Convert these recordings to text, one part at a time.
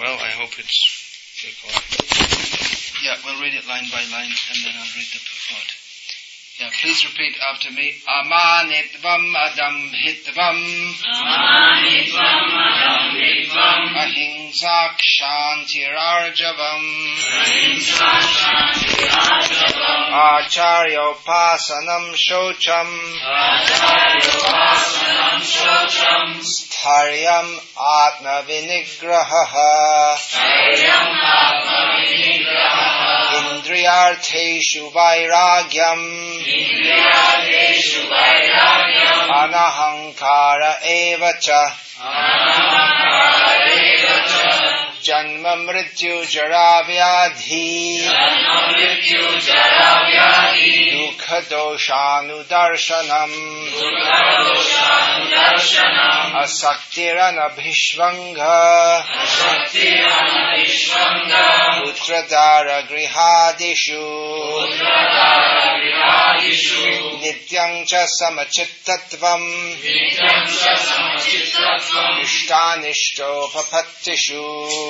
Well, I hope it's recorded. Yeah, we'll read it line by line and then I'll read the purport. Yeah, please repeat after me. Amanitvam adambhitvam. Amanitvam adambhitvam. Ahimsak shantirarjavam. Ahimsak shantirarjavam. Acharyopasanam shocham. Acharyopasanam shocham. Stharyam atma vinigraha. Stharyam atma vinigraha. Indriyartheshu vairagyam. Indriyartheshu vairagyam. Anahankara eva cha. Anahankara eva cha. Janma mrityu jara vyadhi. Janma mrityu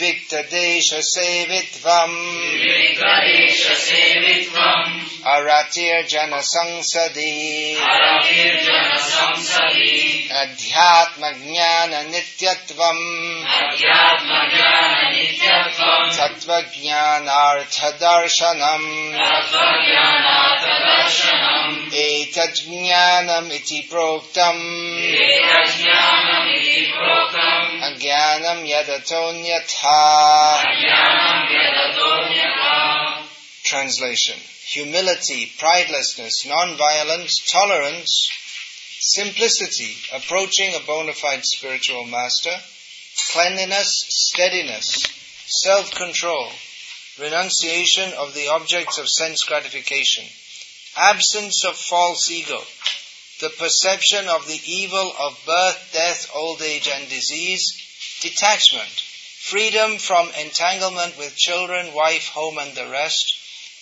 वित्तदेशसेवित्वम् अराच्यजनसंसदि अध्यात्मज्ञाननित्यत्वम्। सत्त्वज्ञानार्थदर्शनम्। एतज्ज्ञानमिति प्रोक्तम्। अज्ञानं यदचोऽन्यथा Translation. Humility, pridelessness, non-violence, tolerance, simplicity, approaching a bona fide spiritual master, cleanliness, steadiness, self-control, renunciation of the objects of sense gratification, absence of false ego, the perception of the evil of birth, death, old age and disease, detachment, freedom from entanglement with children, wife, home and the rest,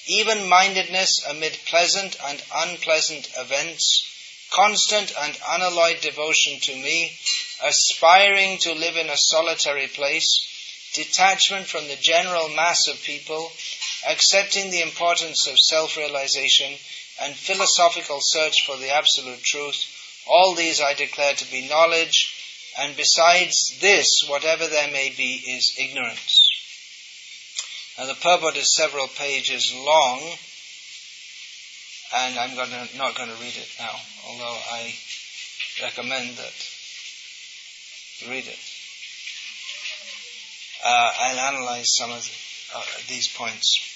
even-mindedness amid pleasant and unpleasant events, constant and unalloyed devotion to me, aspiring to live in a solitary place, detachment from the general mass of people, accepting the importance of self-realization, and philosophical search for the absolute truth, all these I declare to be knowledge, and besides this, whatever there may be, is ignorance. Now the purport is several pages long, and I'm gonna, not going to read it now, although I recommend that you read it. Uh, I'll analyze some of uh, these points.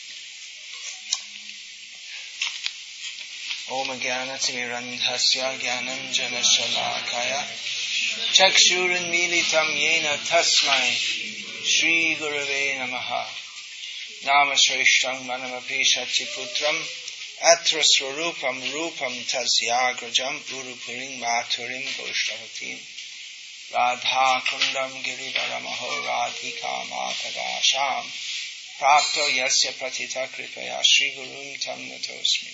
Om Jnanatimirandhasya Jnananjana Shalakaya चक्षुरुन्मीलितं येन तस्मै श्रीगुरवे नमः नामश्रेष्ठं मनमपि शचिपुत्रम् अत्र स्वरूपं रूपं तस्याग्रजम् उरुपुरीं माथुरीं गोष्ठवतीम् राधाकुण्डं गिरिवरमहो राधिकामातदाशाम् प्राप्तो यस्य प्रथितः कृपया श्रीगुरुं तं नतोऽस्मि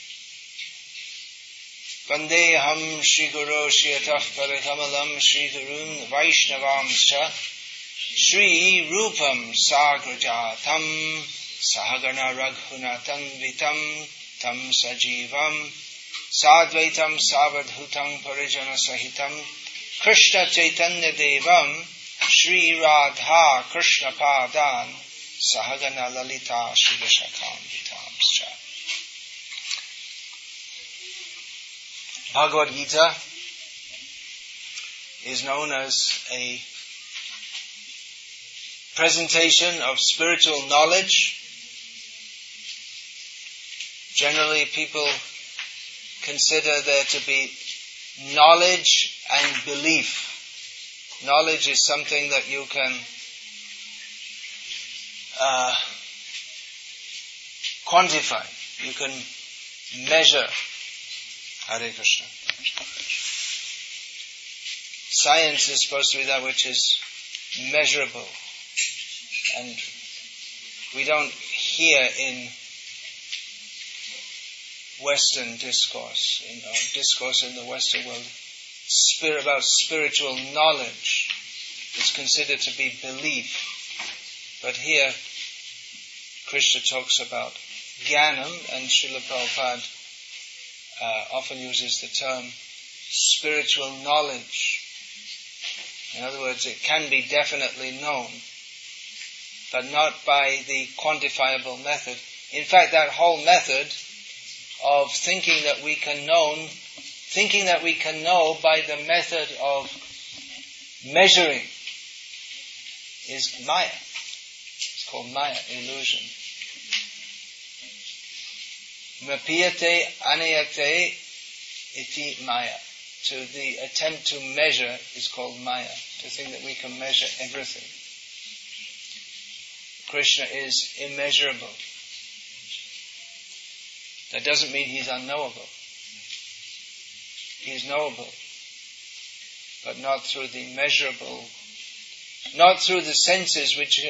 Vandeham Shri Guru Shriatah Parakamalam Shri Gurun Vaishnavamscha Shri Rupam Sagrajatam Sahagana Raghunatam Vitam Tam Sajivam Sadvaitam Savadhutam Parijana Sahitam Krishna Chaitanya Devam Shri Radha Krishna Padan Sahagana Lalita Shri Shakam Vitamscha Bhagavad Gita is known as a presentation of spiritual knowledge. Generally, people consider there to be knowledge and belief. Knowledge is something that you can uh, quantify, you can measure. Hare Krishna. Science is supposed to be that which is measurable. and we don't hear in Western discourse, in our discourse in the Western world, spirit, about spiritual knowledge. It's considered to be belief. But here, Krishna talks about Jnanam, and Srila Prabhupada uh, often uses the term spiritual knowledge. In other words, it can be definitely known, but not by the quantifiable method. In fact, that whole method of thinking that we can know, thinking that we can know by the method of measuring is Maya. It's called Maya, illusion. Mapiyate anayate iti Maya. To the attempt to measure is called Maya. To think that we can measure everything. Krishna is immeasurable. That doesn't mean he's unknowable. He is knowable, but not through the measurable, not through the senses which,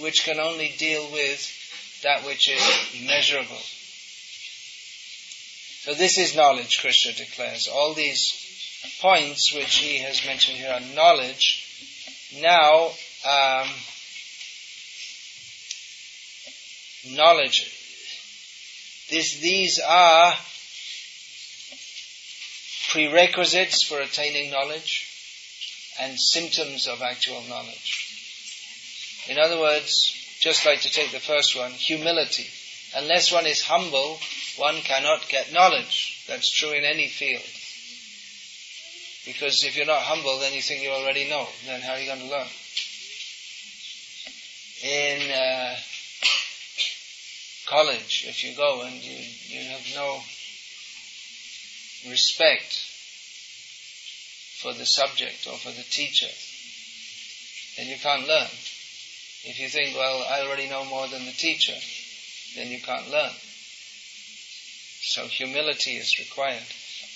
which can only deal with that which is measurable. So this is knowledge, Krishna declares. All these points which he has mentioned here are knowledge. Now, um, knowledge this, these are prerequisites for attaining knowledge and symptoms of actual knowledge. In other words, just like to take the first one, humility. Unless one is humble, one cannot get knowledge. That's true in any field. Because if you're not humble, then you think you already know. Then how are you going to learn? In uh, college, if you go and you, you have no respect for the subject or for the teacher, then you can't learn. If you think, well, I already know more than the teacher, then you can't learn. So humility is required.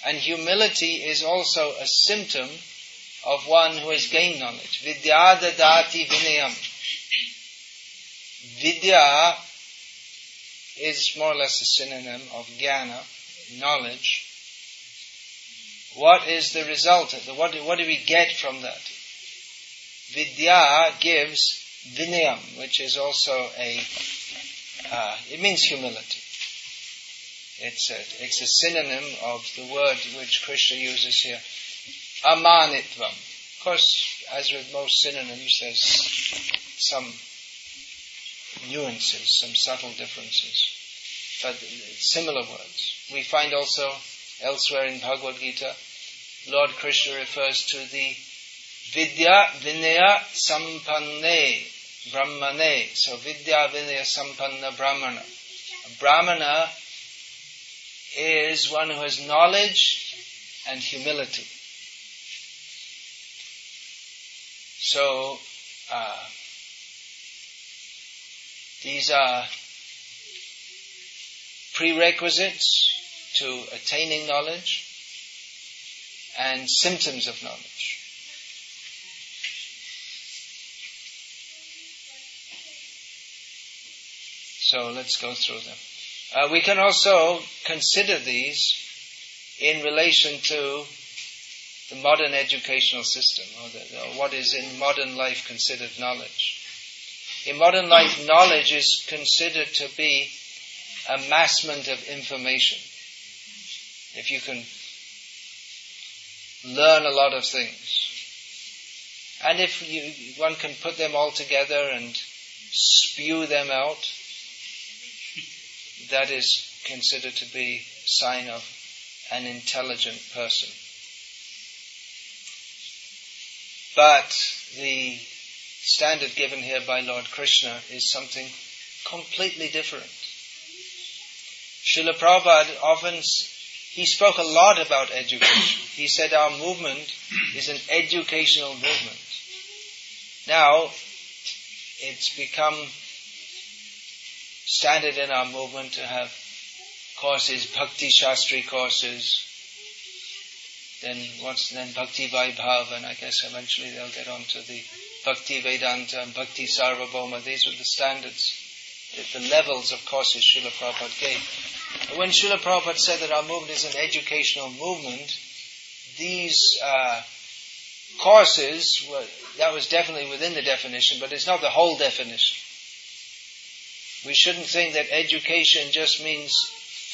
And humility is also a symptom of one who has gained knowledge. Vidya dadati vinayam. Vidya is more or less a synonym of jnana, knowledge. What is the result? What do, what do we get from that? Vidya gives vinayam, which is also a, uh, it means humility. It's a, it's a synonym of the word which Krishna uses here, amanitvam. Of course, as with most synonyms, there's some nuances, some subtle differences, but similar words. We find also elsewhere in Bhagavad Gita, Lord Krishna refers to the Vidya Vinaya Sampanne Brahmane. So Vidya Vinaya Sampanna Brahmana. A Brahmana is one who has knowledge and humility. So, uh, these are prerequisites to attaining knowledge and symptoms of knowledge. So let's go through them. Uh, we can also consider these in relation to the modern educational system, or, the, or what is in modern life considered knowledge. In modern life, knowledge is considered to be amassment of information. If you can learn a lot of things. And if you, one can put them all together and spew them out, that is considered to be sign of an intelligent person. But the standard given here by Lord Krishna is something completely different. Srila Prabhupada often, he spoke a lot about education. He said our movement is an educational movement. Now, it's become standard in our movement to have courses, bhakti shastri courses. then what's then Bhakti Vaibhava, and I guess eventually they'll get on to the Bhakti Vedanta and Bhakti Sarvabhauma. These are the standards, the, the levels of courses Srila Prabhupada gave. When Srila Prabhupada said that our movement is an educational movement, these uh, courses, well, that was definitely within the definition, but it's not the whole definition. We shouldn't think that education just means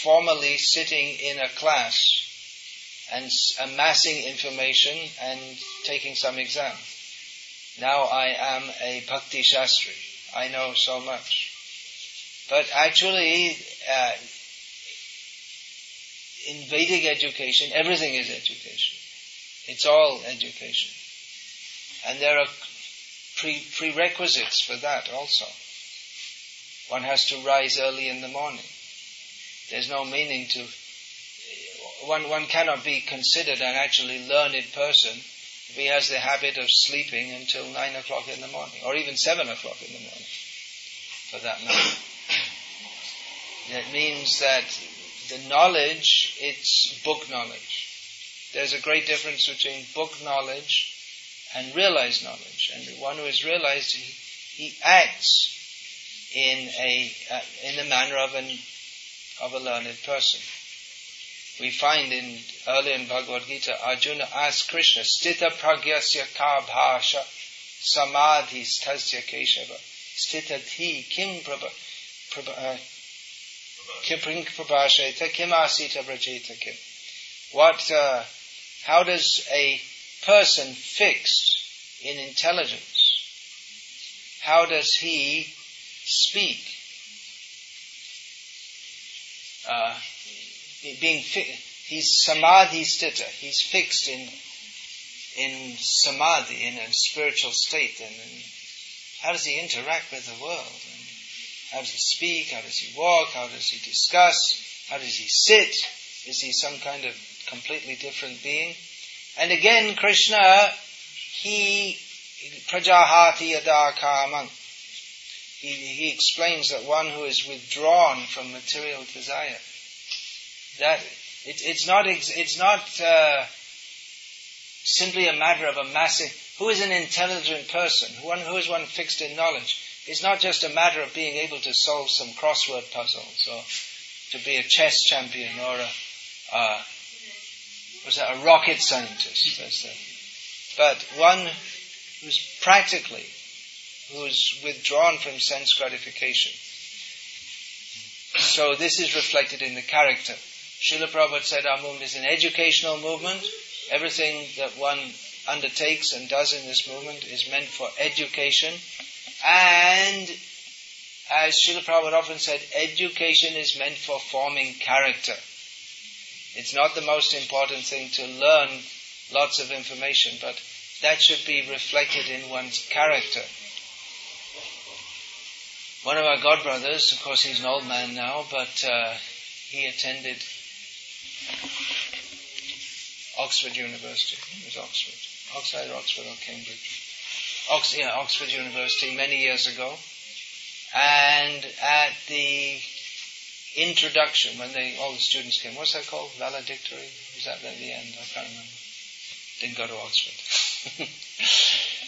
formally sitting in a class and amassing information and taking some exam. Now I am a Bhakti Shastri. I know so much. But actually, uh, in Vedic education, everything is education. It's all education. And there are pre- prerequisites for that also. One has to rise early in the morning. There's no meaning to, one, one cannot be considered an actually learned person if he has the habit of sleeping until nine o'clock in the morning, or even seven o'clock in the morning, for that matter. That means that the knowledge, it's book knowledge. There's a great difference between book knowledge and realized knowledge. And the one who is realized, he, he acts in a uh, in the manner of an of a learned person. We find in early in Bhagavad Gita, Arjuna asked Krishna, "Stita pragyasya ka bhasha samadhi stasya keshava stitati kim prabha, prabha, uh, kim prabhasheta kim asita brajeta kim." What? Uh, how does a person fixed in intelligence, how does he speak? Uh, being fi- he's samadhi stita, he's fixed in in samadhi, in a spiritual state, and, and how does he interact with the world? And how does he speak? How does he walk? How does he discuss? How does he sit? Is he some kind of completely different being? And again, Krishna, he, prajahati yada He, he explains that one who is withdrawn from material desire, that it, it's not, it's not uh, simply a matter of a amassing, who is an intelligent person, one who is one fixed in knowledge. It's not just a matter of being able to solve some crossword puzzles or to be a chess champion or a, uh, was that a rocket scientist? But one who's practically, who's withdrawn from sense gratification. So this is reflected in the character. Srila Prabhupada said our movement is an educational movement. Everything that one undertakes and does in this movement is meant for education. And as Srila Prabhupada often said, education is meant for forming character. It's not the most important thing to learn lots of information, but that should be reflected in one's character. One of our godbrothers, of course he's an old man now, but uh, he attended Oxford University. It was Oxford. Oxford, Oxford or Cambridge. Ox, yeah, Oxford University many years ago. And at the introduction when they all the students came. What's that called? Valedictory? Was that at the end? I can't remember. Didn't go to Oxford.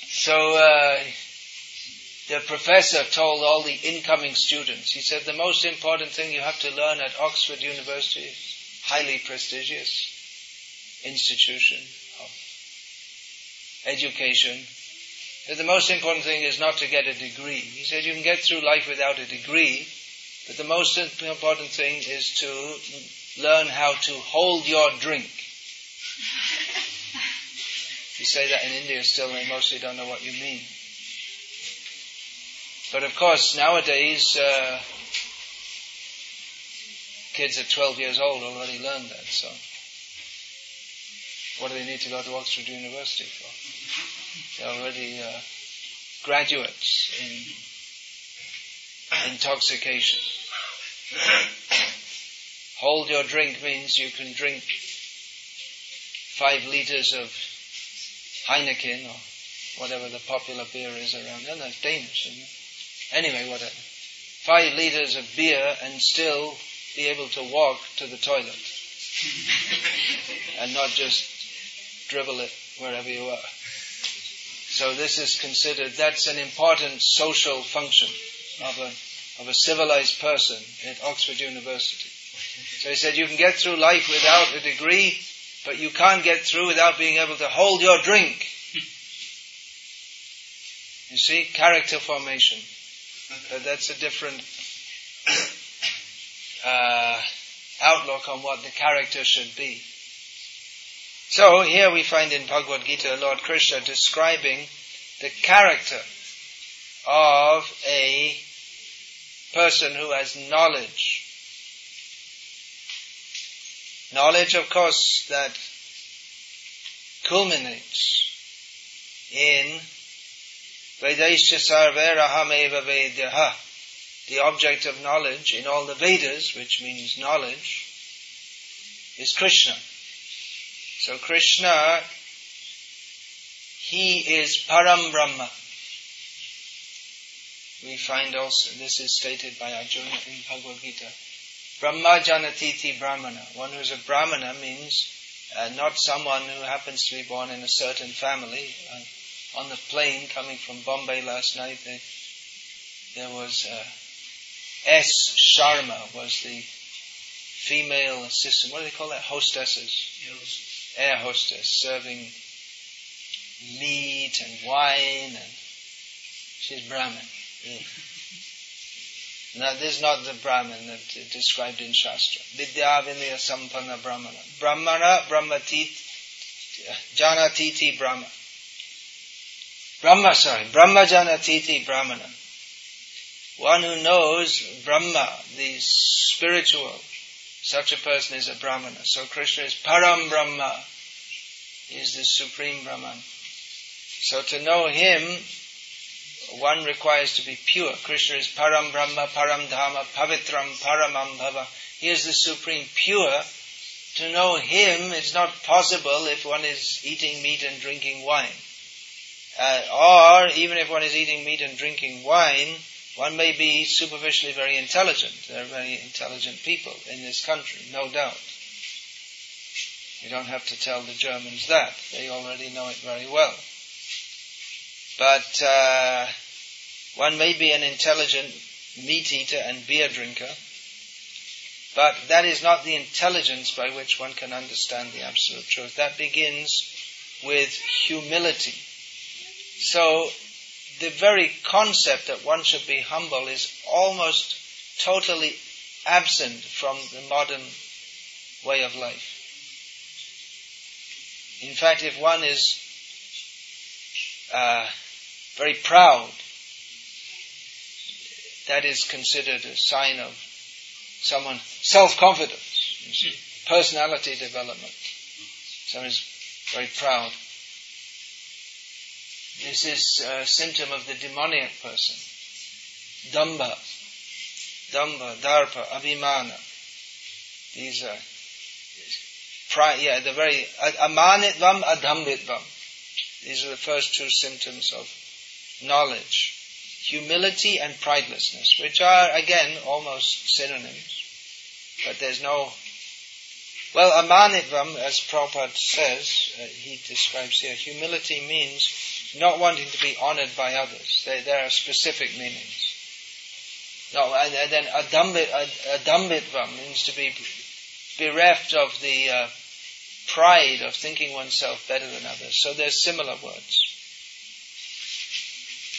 so uh, the professor told all the incoming students. He said the most important thing you have to learn at Oxford University, highly prestigious institution of education. That the most important thing is not to get a degree. He said you can get through life without a degree, but the most important thing is to learn how to hold your drink. You say that in India still, they mostly don't know what you mean. But of course, nowadays, uh, kids at 12 years old already learn that, so what do they need to go to Oxford University for? They're already uh, graduates in intoxication. Hold your drink means you can drink five liters of Heineken or whatever the popular beer is around. And that's Danish, isn't it? Anyway, whatever. Five liters of beer and still be able to walk to the toilet. and not just dribble it wherever you are. So this is considered, that's an important social function of a, of a civilized person at Oxford University. So he said, you can get through life without a degree, but you can't get through without being able to hold your drink. You see, character formation. But that's a different uh, outlook on what the character should be. So here we find in Bhagavad Gita Lord Krishna describing the character of a person who has knowledge. Knowledge, of course, that culminates in Vedaisya Sarverahameva Vedaha, the object of knowledge in all the Vedas, which means knowledge, is Krishna. So Krishna, he is Param Brahma. We find also, this is stated by Arjuna in Bhagavad Gita, Brahma Janatiti Brahmana. One who is a Brahmana means uh, not someone who happens to be born in a certain family. Uh, on the plane coming from Bombay last night, they, there was uh, S. Sharma was the female assistant. What do they call that? Hostesses. Air hostess serving meat and wine, and she's Brahmin. Now, this is not the Brahmin that is described in Shastra. Vidya Vinaya Sampanna Brahmana. Brahmana Brahmatit Janatiti Brahma. Brahma, sorry, Brahma Janatiti Brahmana one who knows Brahma, the spiritual, such a person is a Brahmana. So Krishna is Param Brahma. He is the supreme Brahman. So to know him, one requires to be pure. Krishna is Param Brahma, Param Dhamma, Pavitram, Paramam Bhava. He is the supreme pure. To know him is not possible if one is eating meat and drinking wine. Uh, or even if one is eating meat and drinking wine, one may be superficially very intelligent. There are very intelligent people in this country, no doubt. You don't have to tell the Germans that. They already know it very well. But uh, one may be an intelligent meat eater and beer drinker, but that is not the intelligence by which one can understand the absolute truth. That begins with humility. So the very concept that one should be humble is almost totally absent from the modern way of life. In fact, if one is uh, very proud, that is considered a sign of someone self-confidence, personality development. Someone is very proud. This is a symptom of the demoniac person. Damba. Damba, Darpa, Abhimana. These are, pri- yeah, the very, amanitvam, adhambitvam. These are the first two symptoms of knowledge. Humility and pridelessness, which are, again, almost synonyms. But there's no well, amanitvam, as Prabhupada says, uh, he describes here, humility means not wanting to be honored by others. There, there are specific meanings. No, and, and then adambit, adambitvam means to be bereft of the uh, pride of thinking oneself better than others. So there's similar words.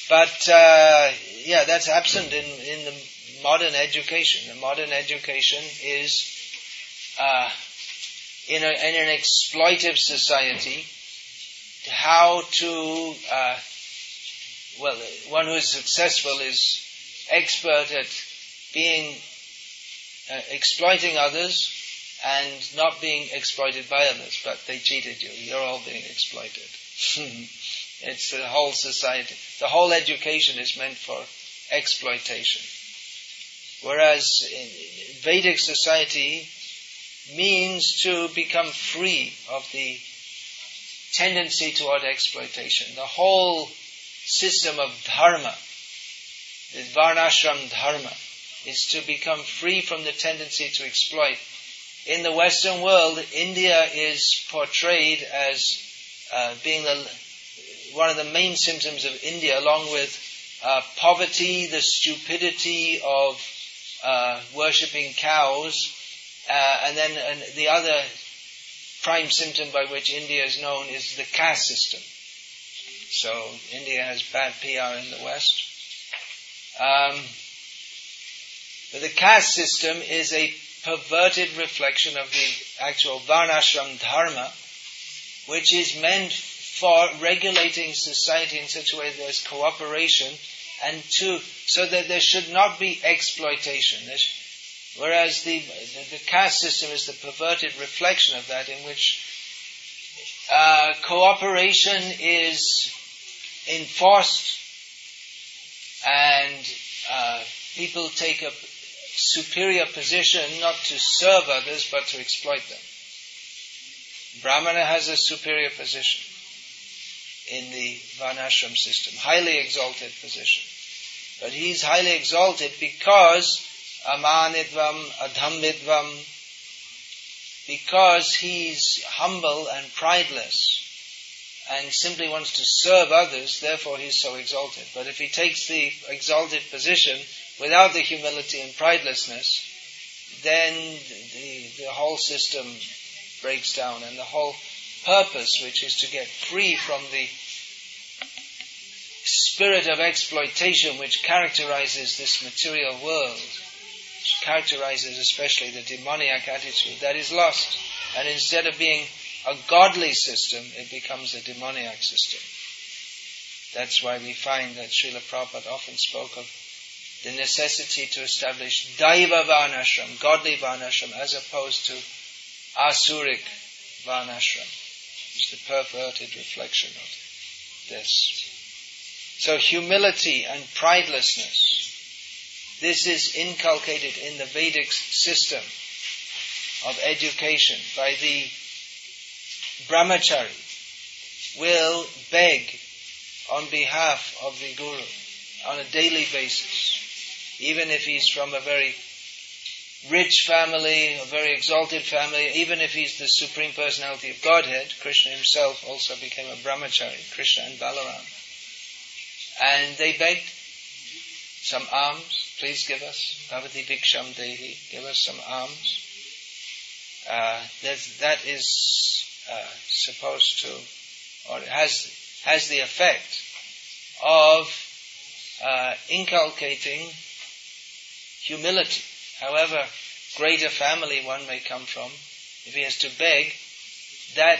But uh, yeah, that's absent in, in the modern education. The modern education is uh, in, a, in an exploitive society how to, uh, well, one who is successful is expert at being, uh, exploiting others and not being exploited by others, but they cheated you. You're all being exploited. it's the whole society. The whole education is meant for exploitation. Whereas in Vedic society, means to become free of the tendency toward exploitation. The whole system of dharma, the varnashram dharma, is to become free from the tendency to exploit. In the Western world, India is portrayed as uh, being the, one of the main symptoms of India, along with uh, poverty, the stupidity of uh, worshipping cows, uh, and then and the other prime symptom by which India is known is the caste system. So India has bad PR in the West. Um, but the caste system is a perverted reflection of the actual Varnashram Dharma, which is meant for regulating society in such a way that there's cooperation and two, so that there should not be exploitation. Whereas the, the, the, caste system is the perverted reflection of that in which uh, cooperation is enforced and uh, people take a superior position not to serve others but to exploit them. Brahmana has a superior position in the Varnashram system, highly exalted position. But he's highly exalted because amanitvam, adambhitvam, because he's humble and prideless and simply wants to serve others, therefore he's so exalted. But if he takes the exalted position without the humility and pridelessness, then the, the whole system breaks down and the whole purpose, which is to get free from the spirit of exploitation which characterizes this material world, characterizes especially the demoniac attitude, that is lost. And instead of being a godly system, it becomes a demoniac system. That's why we find that Srila Prabhupada often spoke of the necessity to establish Daiva Varnashram, godly Varnashram, as opposed to Asuric Varnashram. It's the perverted reflection of this. So humility and pridelessness, this is inculcated in the Vedic system of education by the brahmachari will beg on behalf of the guru on a daily basis, even if he's from a very rich family, a very exalted family, even if he's the supreme personality of Godhead, Krishna himself also became a brahmachari, Krishna and Balaram. And they begged some alms, please give us, Bhavati Bhiksham Dehi, give us some alms. Uh, that is uh, supposed to, or has, has the effect of uh, inculcating humility. However great a family one may come from, if he has to beg, that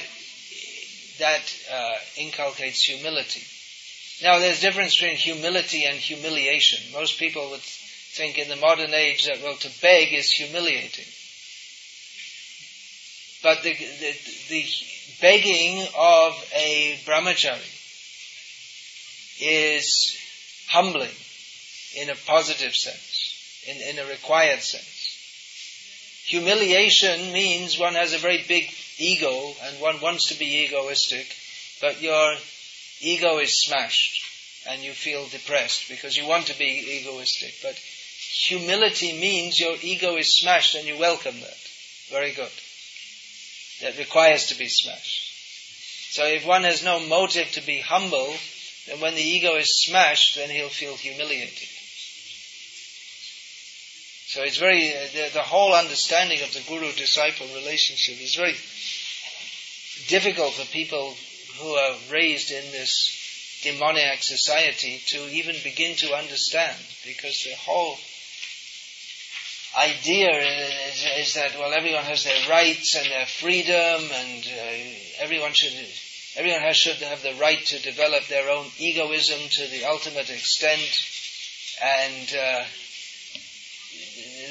that uh, inculcates humility. Now, there's a difference between humility and humiliation. Most people would think in the modern age that, well, to beg is humiliating. But the, the, the begging of a brahmachari is humbling in a positive sense, in, in a required sense. Humiliation means one has a very big ego and one wants to be egoistic, but your ego is smashed and you feel depressed because you want to be egoistic. But humility means your ego is smashed and you welcome that. Very good. That requires to be smashed. So if one has no motive to be humble, then when the ego is smashed, then he'll feel humiliated. So it's very, uh, the, the whole understanding of the guru-disciple relationship is very difficult for people who are raised in this demoniac society to even begin to understand because the whole idea is, is, that well everyone has their rights and their freedom and uh, everyone should everyone has, should have the right to develop their own egoism to the ultimate extent. And uh,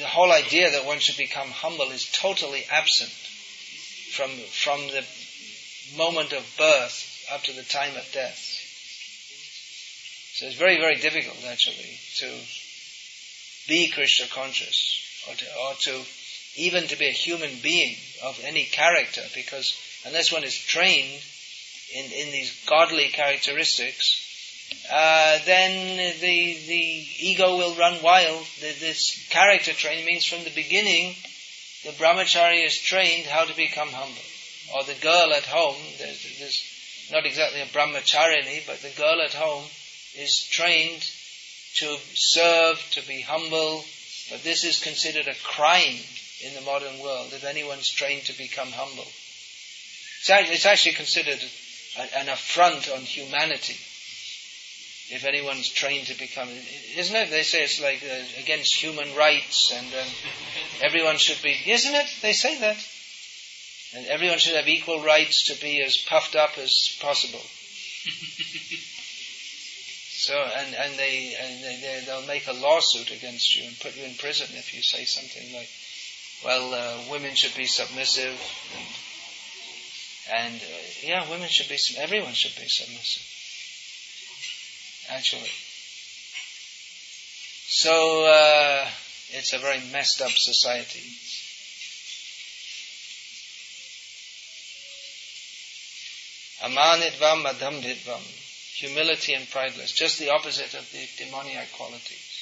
the whole idea that one should become humble is totally absent from from the moment of birth up to the time of death. So it's very, very difficult actually to be Krishna conscious or to, or to even to be a human being of any character because unless one is trained in, in these godly characteristics, uh, then the, the ego will run wild. The, this character training means from the beginning the brahmachari is trained how to become humble or the girl at home, there's, there's not exactly a brahmacharini, but the girl at home is trained to serve, to be humble, but this is considered a crime in the modern world if anyone's trained to become humble. It's actually considered an affront on humanity if anyone's trained to become, isn't it? They say it's like uh, against human rights and um, everyone should be, isn't it? They say that. And everyone should have equal rights to be as puffed up as possible. so, and, and they, and they, they'll make a lawsuit against you and put you in prison if you say something like, well, uh, women should be submissive and, and uh, yeah, women should be, everyone should be submissive actually. So uh, it's a very messed up society. Amanitvam adambhitvam. Humility and prideless. Just the opposite of the demoniac qualities.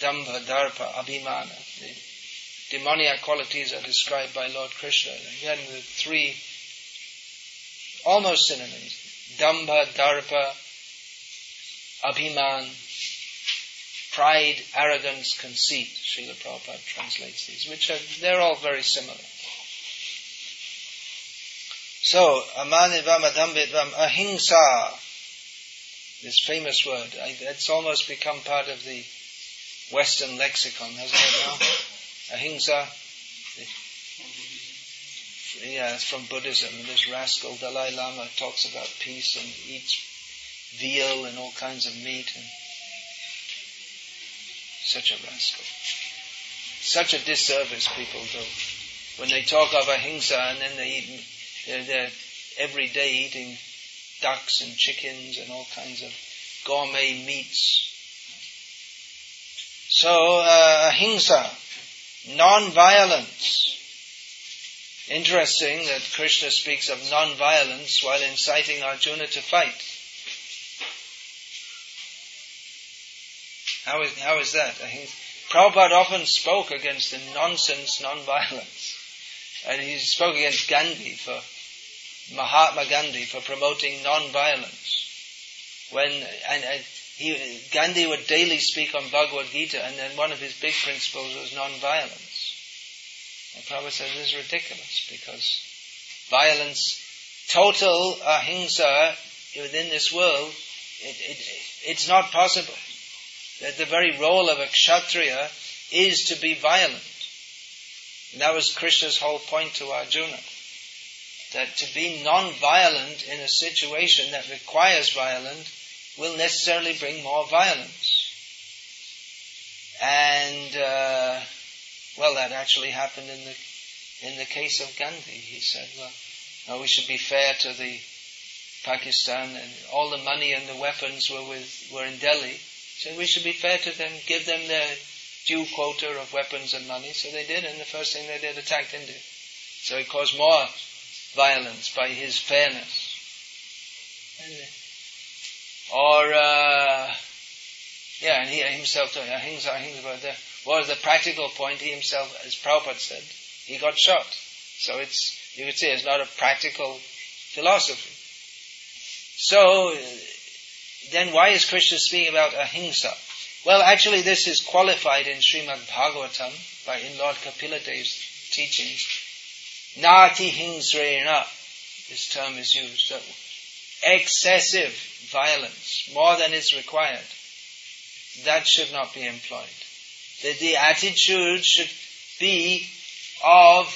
Dambha, Darpa, Abhimana. The demoniac qualities are described by Lord Krishna. Again, the three almost synonyms. Dambha, Darpa, Abhiman, pride, arrogance, conceit. Srila Prabhupada translates these, which are, they're all very similar. So, amanivam adambitvam ahimsa, this famous word, it's almost become part of the Western lexicon, hasn't it now? Ahimsa, yeah, it's from Buddhism. This rascal Dalai Lama talks about peace and eats veal and all kinds of meat. And such a rascal. Such a disservice people do. When they talk of ahimsa and then they eat, they're, they're every day eating ducks and chickens and all kinds of gourmet meats. So, uh, ahimsa, non-violence. Interesting that Krishna speaks of non-violence while inciting Arjuna to fight. How is, how is that? I Prabhupada often spoke against the nonsense non-violence. And he spoke against Gandhi for, Mahatma Gandhi for promoting non-violence. When, and, and he, Gandhi would daily speak on Bhagavad Gita and then one of his big principles was non-violence. And Prabhupada said this is ridiculous because violence, total ahimsa within this world, it, it, it's not possible that the very role of a kshatriya is to be violent. And that was Krishna's whole point to Arjuna. That to be non-violent in a situation that requires violence will necessarily bring more violence. And, uh, well, that actually happened in the, in the case of Gandhi. He said, well, no, we should be fair to the Pakistan and all the money and the weapons were with, were in Delhi so we should be fair to them, give them their due quota of weapons and money. So they did, and the first thing they did attacked India. So he caused more violence by his fairness. Or, uh, yeah, and he himself, ahimsa, ahimsa, what was the practical point? He himself, as Prabhupada said, he got shot. So it's, you could say it's not a practical philosophy. So, uh, then why is Krishna speaking about ahimsa? Well, actually, this is qualified in Srimad Bhagavatam by in Lord Kapila teachings. Nati hingsrena, this term is used. So, excessive violence, more than is required, that should not be employed. The, the attitude should be of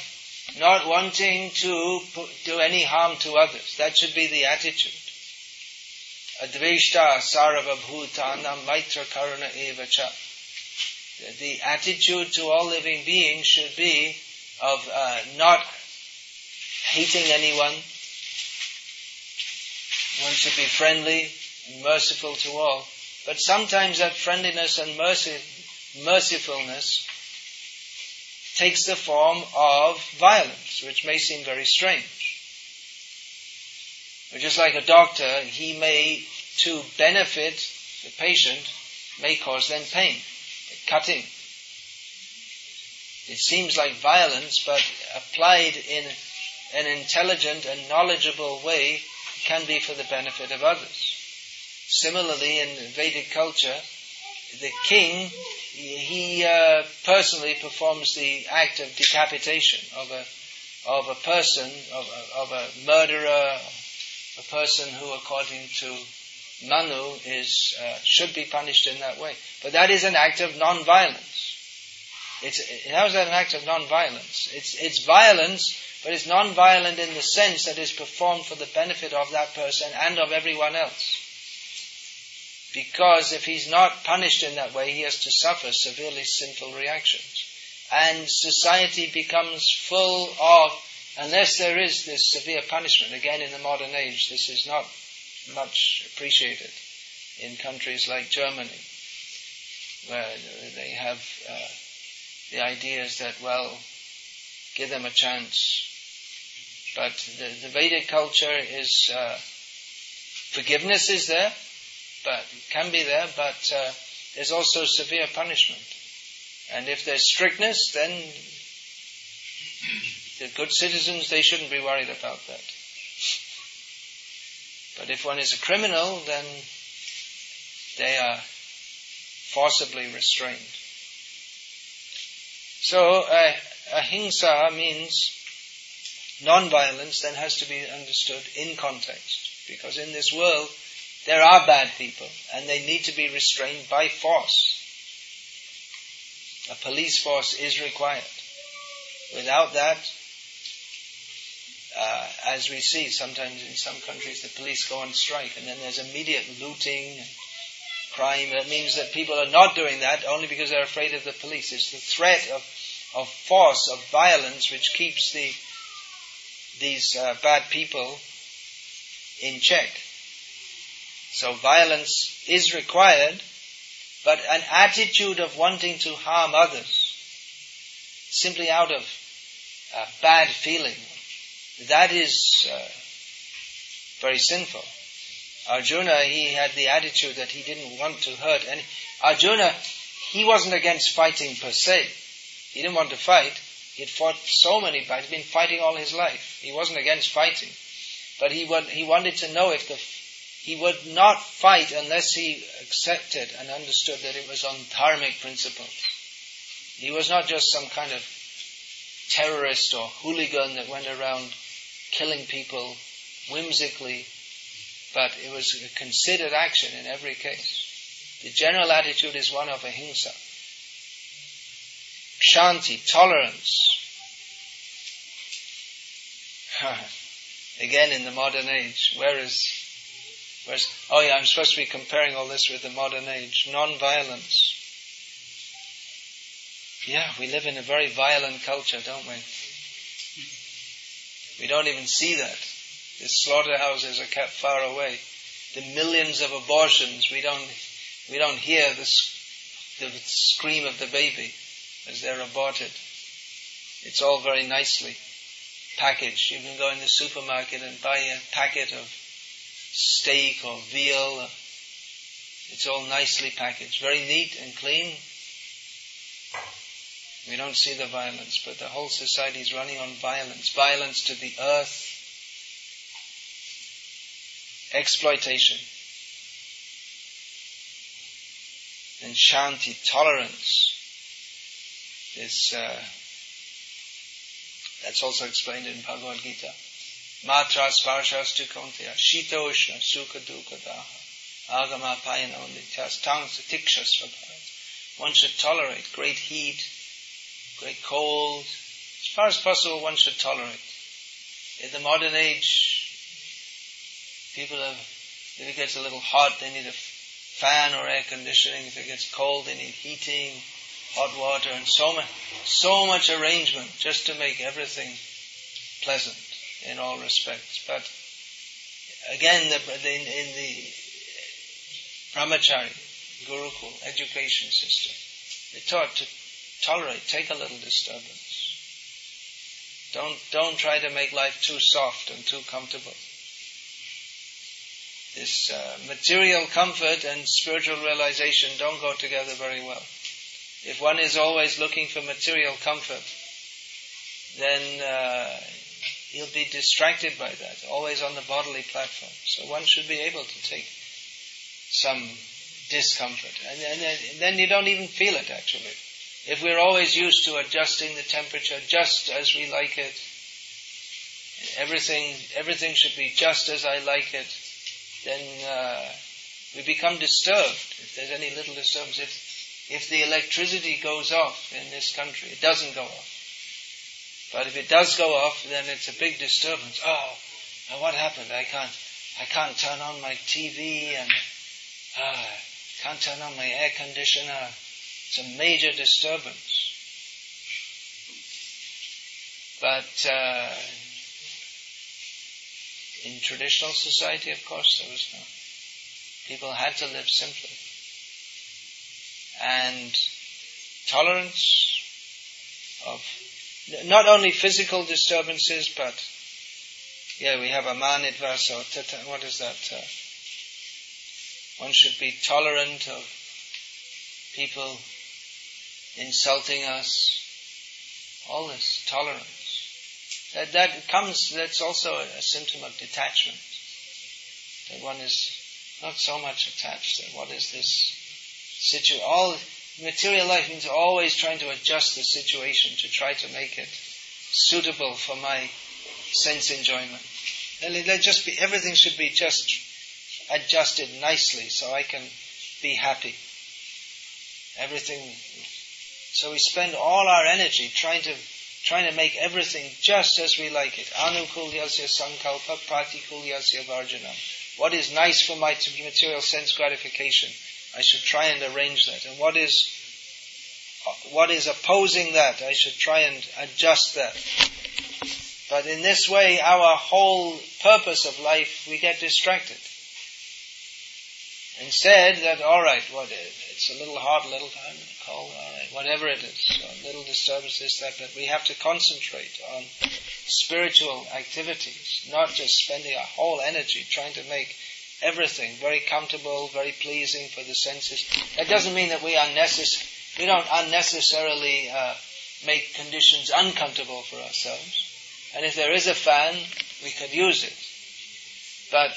not wanting to do any harm to others. That should be the attitude. Maitra karuna evacha. The attitude to all living beings should be of uh, not hating anyone. One should be friendly and merciful to all. But sometimes that friendliness and mercy, mercifulness takes the form of violence, which may seem very strange. But just like a doctor, he may, to benefit the patient, may cause them pain, cutting. It seems like violence, but applied in an intelligent and knowledgeable way can be for the benefit of others. Similarly, in Vedic culture, the king, he uh, personally performs the act of decapitation of a, of a person, of a, of a murderer, a person who, according to Manu, is, uh, should be punished in that way. But that is an act of non-violence. It's, how is that an act of non-violence? It's, it's violence, but it's non-violent in the sense that it's performed for the benefit of that person and of everyone else. Because if he's not punished in that way, he has to suffer severely sinful reactions. And society becomes full of, unless there is this severe punishment, again in the modern age, this is not much appreciated in countries like Germany, where they have uh, the ideas that, well, give them a chance. But the, the Vedic culture is, uh, forgiveness is there, but can be there, but uh, there's also severe punishment. And if there's strictness, then the good citizens, they shouldn't be worried about that. But if one is a criminal, then they are forcibly restrained. So, uh, ahimsa means non-violence, then has to be understood in context. Because in this world, there are bad people, and they need to be restrained by force. A police force is required. Without that, uh, as we see sometimes in some countries, the police go on strike, and then there's immediate looting, crime. That means that people are not doing that only because they're afraid of the police. It's the threat of, of force, of violence, which keeps the these uh, bad people in check. So violence is required, but an attitude of wanting to harm others, simply out of uh, bad feeling, that is uh, very sinful. Arjuna, he had the attitude that he didn't want to hurt any. Arjuna, he wasn't against fighting per se. He didn't want to fight. He had fought so many fights. He'd been fighting all his life. He wasn't against fighting. But he, would, he wanted to know if the he would not fight unless he accepted and understood that it was on dharmic principles. He was not just some kind of terrorist or hooligan that went around killing people whimsically, but it was a considered action in every case. The general attitude is one of ahimsa. Kshanti, tolerance. Again, in the modern age, where is Whereas, oh yeah, I'm supposed to be comparing all this with the modern age. Non-violence. Yeah, we live in a very violent culture, don't we? We don't even see that. The slaughterhouses are kept far away. The millions of abortions, we don't, we don't hear the, the scream of the baby as they're aborted. It's all very nicely packaged. You can go in the supermarket and buy a packet of steak or veal. It's all nicely packaged, very neat and clean. We don't see the violence, but the whole society is running on violence. Violence to the earth, exploitation, and kshanti, tolerance. Is uh, that's also explained in Bhagavad Gita. Matra sparshastu konteya, shita ushna, sukha dukkha daha, agama payana nityas, tang satiksha One should tolerate great heat, great cold. As far as possible, one should tolerate. In the modern age, people have, if it gets a little hot, they need a fan or air conditioning. If it gets cold, they need heating, hot water, and so much, so much arrangement just to make everything pleasant in all respects. But again, the, in, in the brahmachari, gurukul, education system, they taught to tolerate, take a little disturbance. Don't, don't try to make life too soft and too comfortable. This uh, material comfort and spiritual realization don't go together very well. If one is always looking for material comfort, then uh, he'll be distracted by that, always on the bodily platform. So one should be able to take some discomfort. And, and, and then you don't even feel it actually. If we're always used to adjusting the temperature just as we like it, everything, everything should be just as I like it, then uh, we become disturbed. If there's any little disturbance, if if the electricity goes off in this country, it doesn't go off. But if it does go off, then it's a big disturbance. Oh, now what happened? I can't, I can't turn on my TV and uh, can't turn on my air conditioner. It's a major disturbance. But uh, in traditional society, of course, there was no. People had to live simply. And tolerance of not only physical disturbances, but yeah, we have amanitva, so what is that? Uh, one should be tolerant of people insulting us. All this tolerance. That, that comes, that's also a, symptom of detachment. That one is not so much attached. That what is this situation? All material life means always trying to adjust the situation to try to make it suitable for my sense enjoyment. And let just be, everything should be just adjusted nicely so I can be happy. Everything. So we spend all our energy trying to trying to make everything just as we like it. Anukulyasya sankalpa pratikulyasya varjanam. What is nice for my material sense gratification, I should try and arrange that. And what is what is opposing that, I should try and adjust that. But in this way, our whole purpose of life, we get distracted. Instead, that all right, what it's a little hot, a little time, right, whatever it is, little disturbance, this, that, but we have to concentrate on spiritual activities, not just spending our whole energy trying to make everything very comfortable, very pleasing for the senses. That doesn't mean that we unnecess- we don't unnecessarily uh, make conditions uncomfortable for ourselves. And if there is a fan, we could use it. But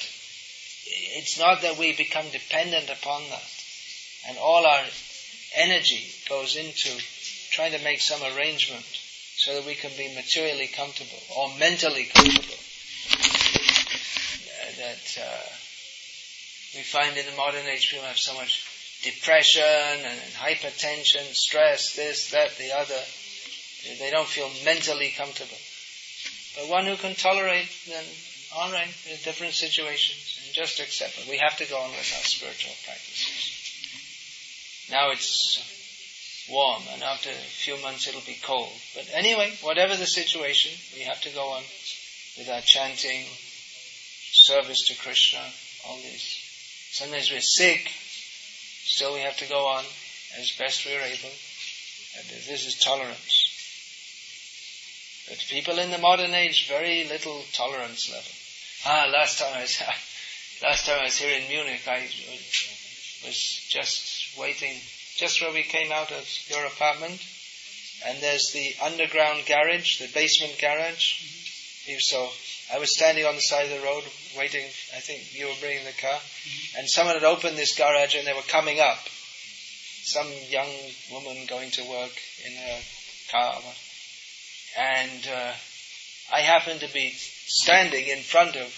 it's not that we become dependent upon that. And all our energy goes into trying to make some arrangement so that we can be materially comfortable or mentally comfortable. That uh, we find in the modern age people have so much depression and hypertension, stress, this, that, the other. They don't feel mentally comfortable. But one who can tolerate, then all right, different situations, and just accept it. We have to go on with our spiritual practices. Now it's warm, and after a few months it'll be cold. But anyway, whatever the situation, we have to go on with our chanting, service to Krishna, all this. Sometimes we're sick, still we have to go on as best we're able. And this is tolerance. But people in the modern age, very little tolerance level. Ah, last time I was, last time I was here in Munich, I was just waiting, just where we came out of your apartment, and there's the underground garage, the basement garage. So I was standing on the side of the road waiting. I think you were bringing the car, and someone had opened this garage and they were coming up. Some young woman going to work in her car, and uh, I happened to be standing in front of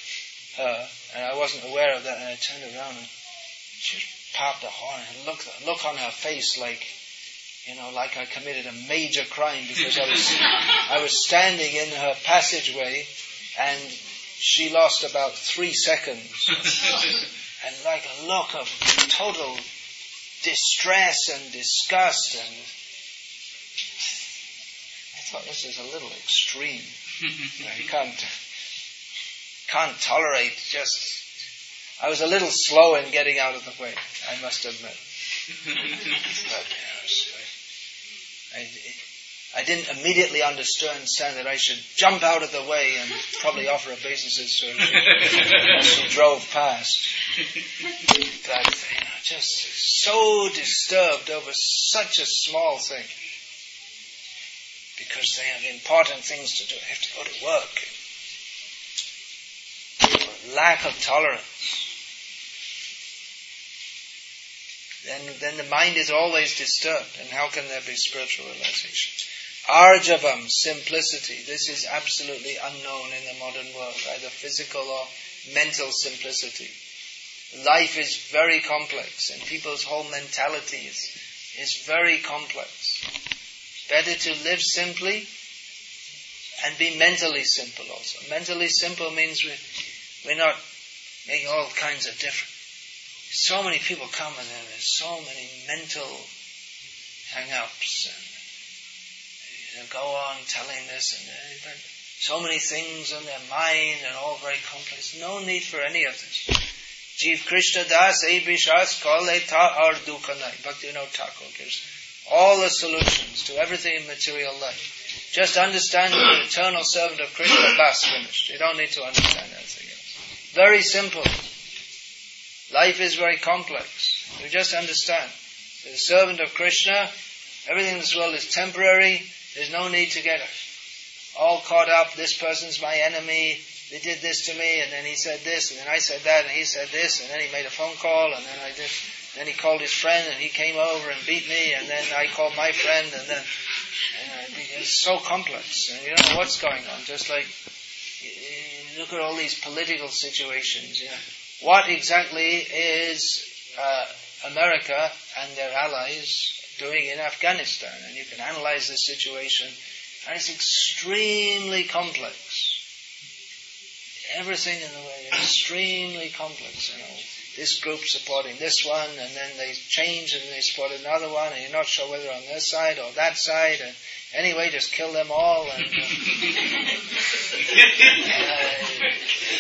her, and I wasn't aware of that. And I turned around and she popped the horn and look look on her face like you know, like I committed a major crime because I was I was standing in her passageway and she lost about three seconds. and like a look of total distress and disgust and I thought this is a little extreme. I can't can't tolerate just I was a little slow in getting out of the way, I must admit. but, I, I didn't immediately understand that I should jump out of the way and probably offer obeisance to her as she drove past. But you know, just so disturbed over such a small thing. Because they have important things to do. They have to go to work. lack of tolerance, then, then the mind is always disturbed. And how can there be spiritual realization? Arjavam, simplicity. This is absolutely unknown in the modern world, either physical or mental simplicity. Life is very complex, and people's whole mentality is, is very complex. Better to live simply and be mentally simple also. Mentally simple means we, we're not making all kinds of different. So many people come and there's so many mental hang-ups and go on telling this and. So many things in their mind and all very complex. No need for any of this. Jiv Krishna Das Abhishas Kale Ta Ardukanai. Bhakti Vinod Thakur gives all the solutions to everything in material life. Just understand the eternal servant of Krishna, Das finished. You don't need to understand anything else. Very simple. Life is very complex. You just understand. The servant of Krishna, everything in this world is temporary. There's no need to get all caught up. This person's my enemy. They did this to me, and then he said this, and then I said that, and he said this, and then he made a phone call, and then I did. Then he called his friend, and he came over and beat me, and then I called my friend, and then and it's so complex. And you don't know what's going on. Just like look at all these political situations. You know, what exactly is uh, America and their allies doing in Afghanistan? And you can analyze the situation, and it's extremely complex. Everything in the way extremely complex. You know, this group supporting this one, and then they change and they support another one, and you're not sure whether on this side or that side. And anyway, just kill them all, and uh, uh,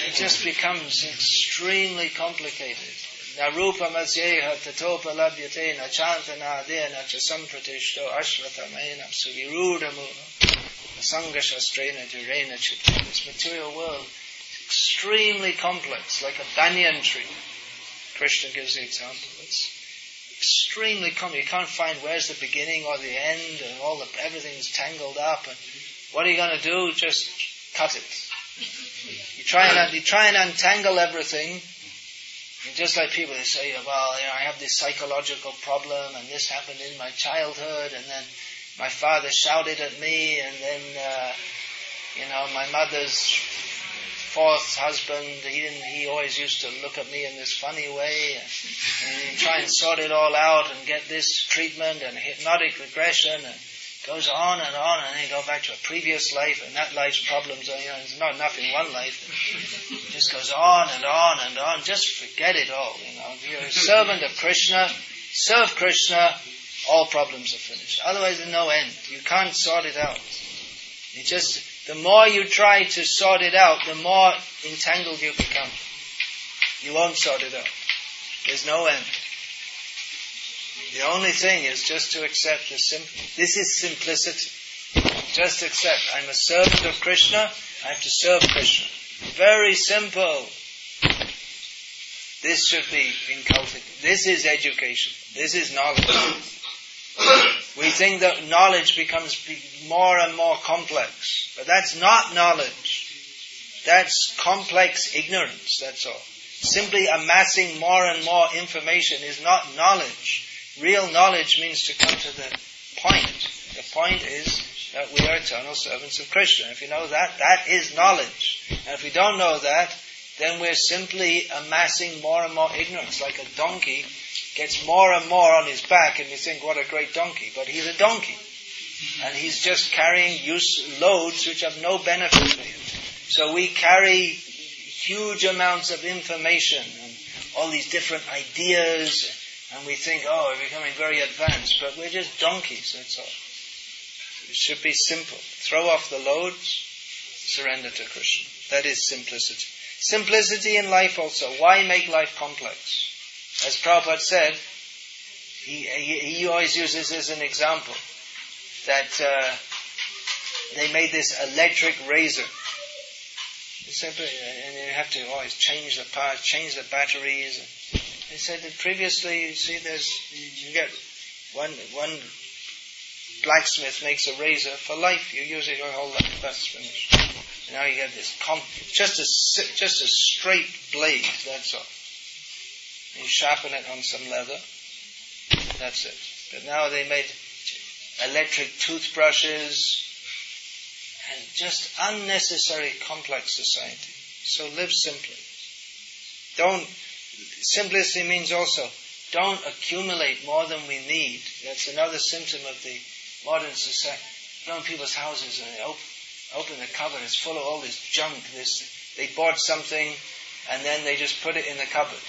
it just becomes extremely complicated. Narupa masyeha tatopa labhyate na chantana adena cha sampratishto ashvatamena suvirudamu sangashastrena durena chitta. This material world is extremely complex, like a banyan tree. Krishna gives the example. It's extremely complex. You can't find where's the beginning or the end, and all the everything's tangled up. And what are you going to do? Just cut it. You try and you try and untangle everything. And just like people they say, well, you know, I have this psychological problem, and this happened in my childhood, and then my father shouted at me, and then uh, you know my mother's fourth husband, he didn't, he always used to look at me in this funny way and, and try and sort it all out and get this treatment and hypnotic regression and goes on and on and then go back to a previous life and that life's problems are, you know, there's not enough in one life. It just goes on and on and on. Just forget it all, you know. If you're a servant of Krishna, serve Krishna, all problems are finished. Otherwise there's no end. You can't sort it out. You just, the more you try to sort it out, the more entangled you become. You won't sort it out. There's no end. The only thing is just to accept the. This is simplicity. Just accept. I'm a servant of Krishna. I have to serve Krishna. Very simple. This should be inculcated. This is education. This is knowledge. We think that knowledge becomes more and more complex. But that's not knowledge. That's complex ignorance, that's all. Simply amassing more and more information is not knowledge. Real knowledge means to come to the point. The point is that we are eternal servants of Krishna. If you know that, that is knowledge. And if we don't know that, then we're simply amassing more and more ignorance, like a donkey gets more and more on his back, and you think, what a great donkey. But he's a donkey. And he's just carrying use loads which have no benefit for him. So we carry huge amounts of information and all these different ideas, and we think, oh, we're becoming very advanced, but we're just donkeys, that's all. It should be simple. Throw off the loads, surrender to Krishna. That is simplicity. Simplicity in life also. Why make life complex? As Prabhupada said, he, he, he always uses as an example that uh, they made this electric razor. Simply, and you have to always change the parts, change the batteries. They said that previously, you see, there's you get one one blacksmith makes a razor for life. You use it your whole life. That's finished. Now you get this comp, just a just a straight blade. That's all. You sharpen it on some leather. That's it. But now they made electric toothbrushes and just unnecessary complex society. So live simply. Don't simplicity means also don't accumulate more than we need. That's another symptom of the modern society. Go in people's houses and they open, open the cupboard, it's full of all this junk. This they bought something and then they just put it in the cupboard.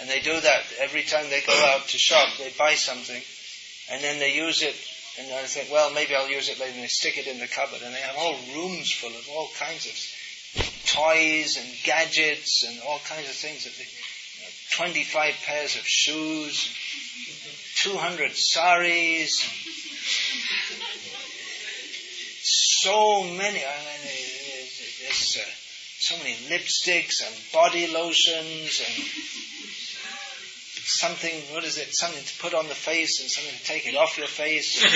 And they do that every time they go out to shop. They buy something, and then they use it, and they think, well, maybe I'll use it later. And they stick it in the cupboard, and they have whole rooms full of all kinds of toys and gadgets and all kinds of things that they 25 pairs of shoes, 200 saris, so many, I mean, there's uh, so many lipsticks and body lotions and something, what is it, something to put on the face and something to take it off your face. you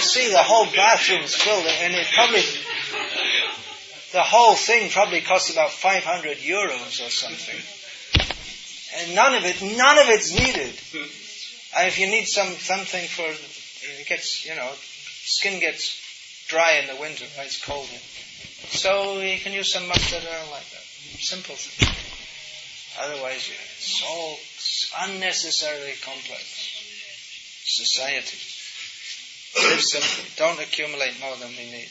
see the whole bathroom's filled and it probably the whole thing probably costs about 500 euros or something. And none of it, none of it's needed. And if you need some, something for, it gets, you know, skin gets dry in the winter, it's cold. So you can use some mustard oil like that. Simple thing. Otherwise, it's all unnecessarily complex. Society. Live simply. Don't accumulate more than we need.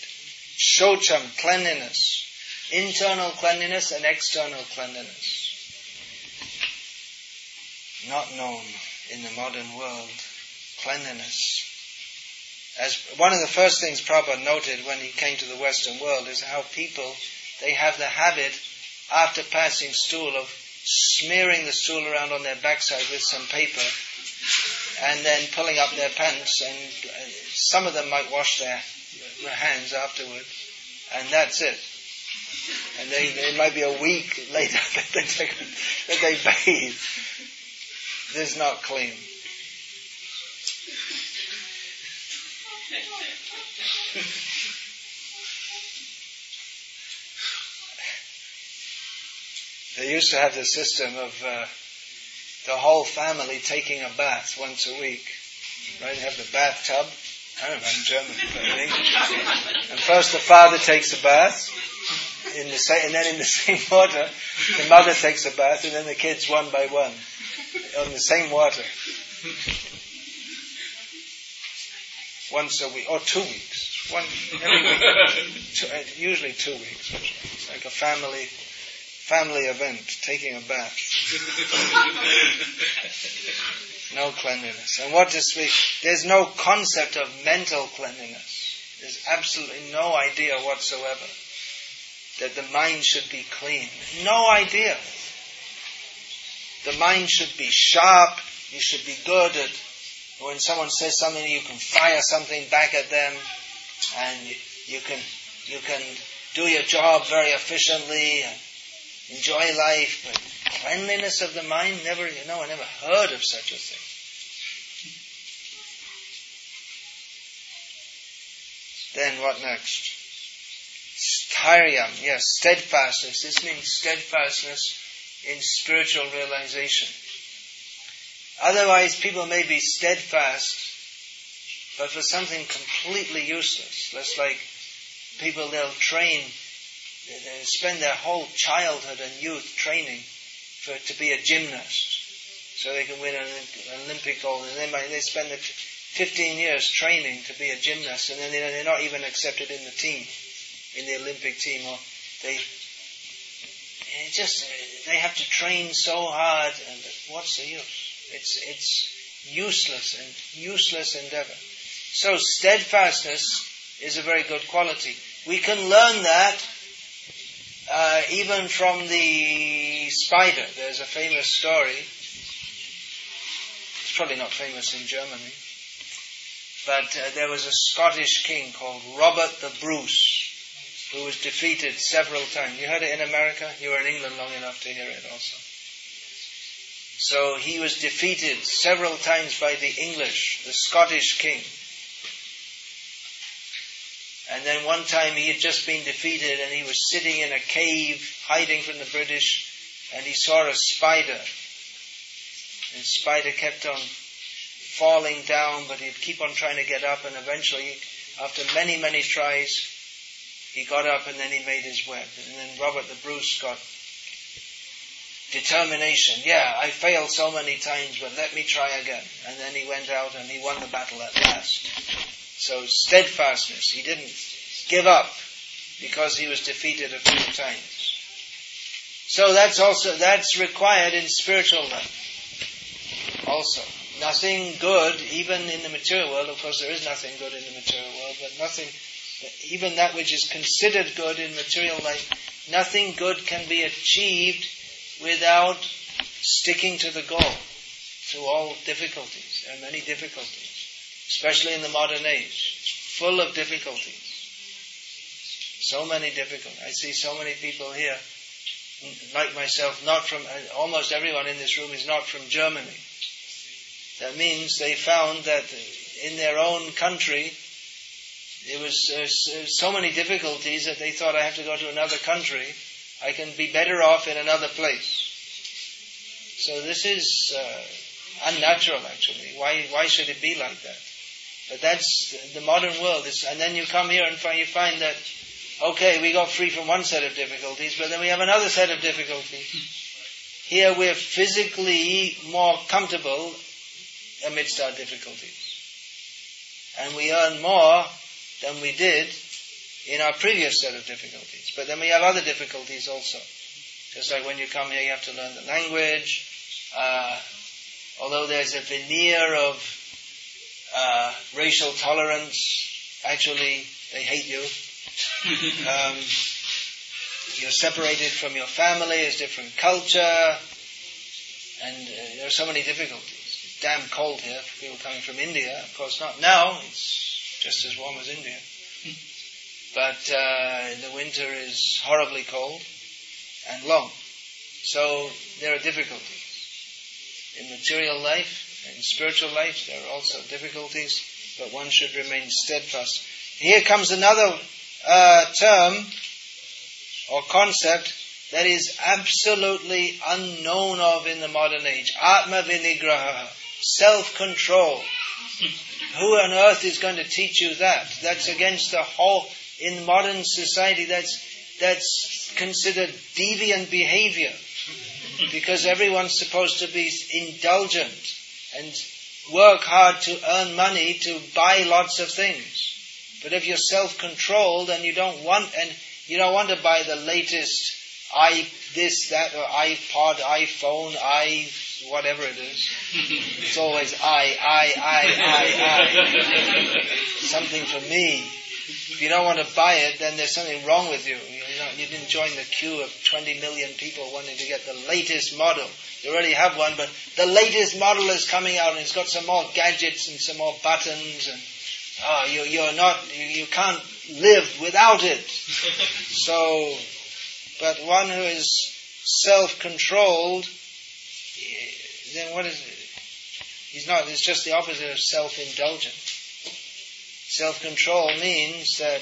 Shocham, cleanliness. Internal cleanliness and external cleanliness. Not known in the modern world. Cleanliness. As one of the first things Prabhupada noted when he came to the Western world is how people, they have the habit, after passing stool, of smearing the stool around on their backside with some paper and then pulling up their pants and uh, some of them might wash their their hands afterwards, and that's it. And they, it might be a week later that they, take, that they bathe. This is not clean. They used to have the system of uh, the whole family taking a bath once a week. Right? You have the bathtub, I don't know, in German, but in English. And first the father takes a bath, in the same, and then in the same water, the mother takes a bath, and then the kids one by one, on the same water. Once a week, or two weeks. One, every week. Two, uh, usually two weeks. It's like a family family event, taking a bath. no cleanliness. And what does we, there's no concept of mental cleanliness. There's absolutely no idea whatsoever that the mind should be clean. No idea. The mind should be sharp. You should be good at when someone says something, you can fire something back at them, and you can you can do your job very efficiently. And enjoy life, but cleanliness of the mind, never, you know, I never heard of such a thing. Then what next? Sthairyam, yes, steadfastness. This means steadfastness in spiritual realization. Otherwise, people may be steadfast, but for something completely useless. That's like people, they'll train they spend their whole childhood and youth training for to be a gymnast, so they can win an, Olympic gold. And they might, they spend the 15 years training to be a gymnast, and then they're not even accepted in the team, in the Olympic team, or they just they have to train so hard, and what's the use? It's it's useless and useless endeavor. So steadfastness is a very good quality. We can learn that uh, even from the spider. There's a famous story. It's probably not famous in Germany. But uh, there was a Scottish king called Robert the Bruce who was defeated several times. You heard it in America? You were in England long enough to hear it also. So he was defeated several times by the English, the Scottish king. And then one time he had just been defeated and he was sitting in a cave hiding from the British and he saw a spider. And spider kept on falling down, but he'd keep on trying to get up and eventually, after many, many tries, he got up and then he made his web. And then Robert the Bruce got determination. Yeah, I failed so many times, but let me try again. And then he went out and he won the battle at last. So steadfastness. He didn't give up because he was defeated a few times. So that's also, that's required in spiritual life. Also. Nothing good, even in the material world, of course there is nothing good in the material world, but nothing, even that which is considered good in material life, nothing good can be achieved without sticking to the goal through all difficulties. There are many difficulties, especially in the modern age, full of difficulties. So many difficulties. I see so many people here, like myself, not from, almost everyone in this room is not from Germany. That means they found that in their own country, there was uh, so many difficulties that they thought I have to go to another country I can be better off in another place. So this is uh, unnatural, actually. Why why should it be like that? But that's the, modern world. It's, and then you come here and find, you find that okay, we got free from one set of difficulties, but then we have another set of difficulties. Here we're physically more comfortable amidst our difficulties. And we earn more than we did in our previous set of difficulties. But then we have other difficulties also. Just like when you come here, you have to learn the language. Uh, although there's a veneer of uh, racial tolerance, actually they hate you. um, you're separated from your family, it's different culture, and uh, there are so many difficulties. It's damn cold here for people coming from India. Of course not now, it's just as warm as India. But uh, the winter is horribly cold and long. So there are difficulties. In material life, in spiritual life, there are also difficulties, but one should remain steadfast. Here comes another uh, term or concept that is absolutely unknown of in the modern age. Atma vinigraha, self-control. Who on earth is going to teach you that? That's against the whole in modern society that's that's considered deviant behavior because everyone's supposed to be indulgent and work hard to earn money to buy lots of things. But if you're self-controlled and you don't want and you don't want to buy the latest i this that or iPod, iPhone, i whatever it is, it's always I I I I I something for me. If you don't want to buy it, then there's something wrong with you. You, know, you didn't join the queue of 20 million people wanting to get the latest model. You already have one, but the latest model is coming out and it's got some more gadgets and some more buttons and oh, you, you're not, you, you can't live without it. so, but one who is self-controlled, then what is it? He's not, it's just the opposite of self-indulgent. Self-control means that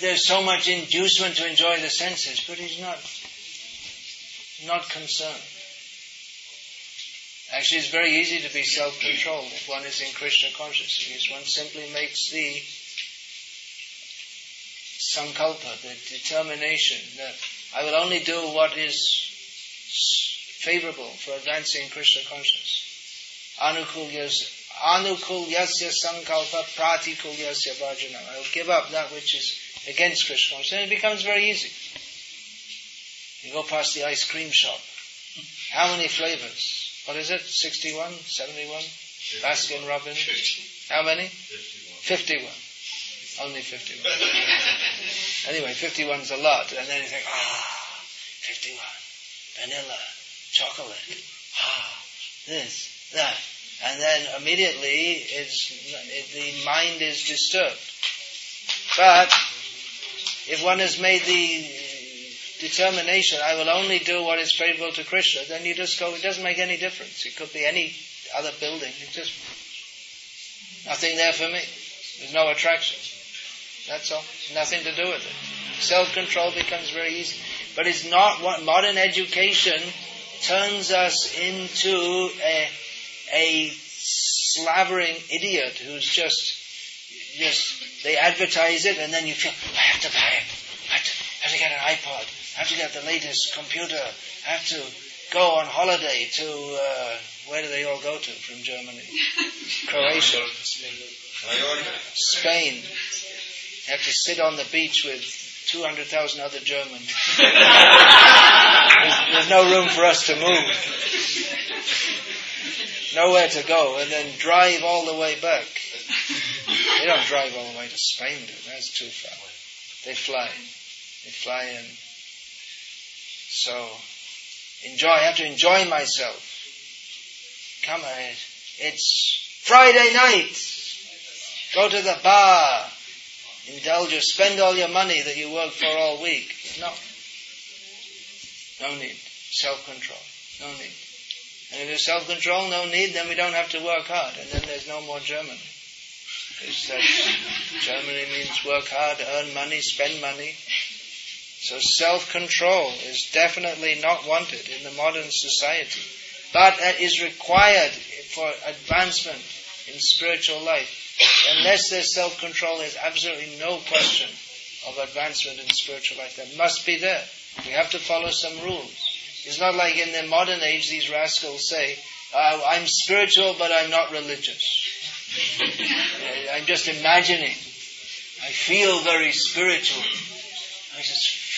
there's so much inducement to enjoy the senses, but he's not, not concerned. Actually, it's very easy to be self-controlled if one is in Krishna consciousness. One simply makes the sankalpa, the determination that I will only do what is favorable for advancing Krishna consciousness. Anukul yasya sankalpa pratikul yasya bhajana. I will give up that which is against Krishna consciousness. And it becomes very easy. You go past the ice cream shop. How many flavors? What is it? 61? 71? Baskin Robbins? How many? 51. Only 51. anyway, 51's a lot. And then you think, ah, 51. Vanilla. Chocolate. Ah, this, that and then immediately it's, it, the mind is disturbed. But if one has made the determination, I will only do what is favorable to Krishna, then you just go, it doesn't make any difference. It could be any other building. It's just nothing there for me. There's no attraction. That's all. Nothing to do with it. Self-control becomes very easy. But it's not what modern education turns us into a, a slavering idiot who's just, just, they advertise it and then you feel, I have to buy it. I have to, I have to get an iPod. I have to get the latest computer. Have to go on holiday to, uh, where do they all go to from Germany? Croatia. Spain. You have to sit on the beach with 200,000 other Germans. there's, there's no room for us to move. Nowhere to go, and then drive all the way back. They don't drive all the way to Spain, That's too far. They fly. They fly in. So, enjoy. I have to enjoy myself. Come on. It's Friday night. Go to the bar. Indulge or spend all your money that you work for all week. No. No need. Self-control. No need. And if there's self-control, no need, then we don't have to work hard. And then there's no more Germany. Germany means work hard, earn money, spend money. So self-control is definitely not wanted in the modern society. But it is required for advancement in spiritual life. Unless there's self-control, there's absolutely no question of advancement in spiritual life. That must be there. We have to follow some rules. It's not like in the modern age these rascals say, uh, I'm spiritual but I'm not religious. I'm just imagining. I feel very spiritual.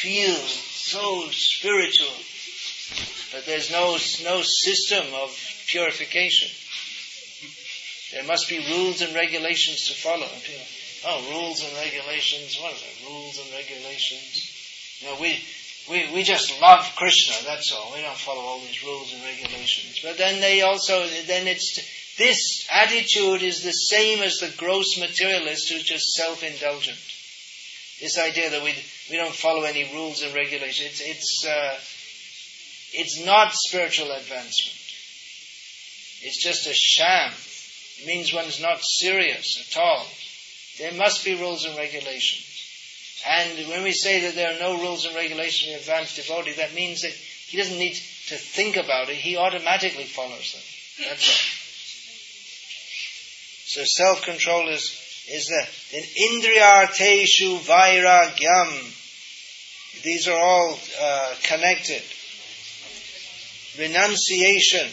Feel so spiritual. But there's no, no system of purification. There must be rules and regulations to follow. Oh, rules and regulations. What is it? Rules and regulations. You know, we, we, we just love Krishna, that's all. We don't follow all these rules and regulations. But then they also, then it's, this attitude is the same as the gross materialist who's just self-indulgent. This idea that we, we don't follow any rules and regulations, it's, it's, uh, it's not spiritual advancement. It's just a sham. It means one's not serious at all. There must be rules and regulations. And when we say that there are no rules and regulations in advanced devotee, that means that he doesn't need to think about it, he automatically follows them. That's all. So self-control is, is there. Then indriyarteshu vairagyam. These are all uh, connected. Renunciation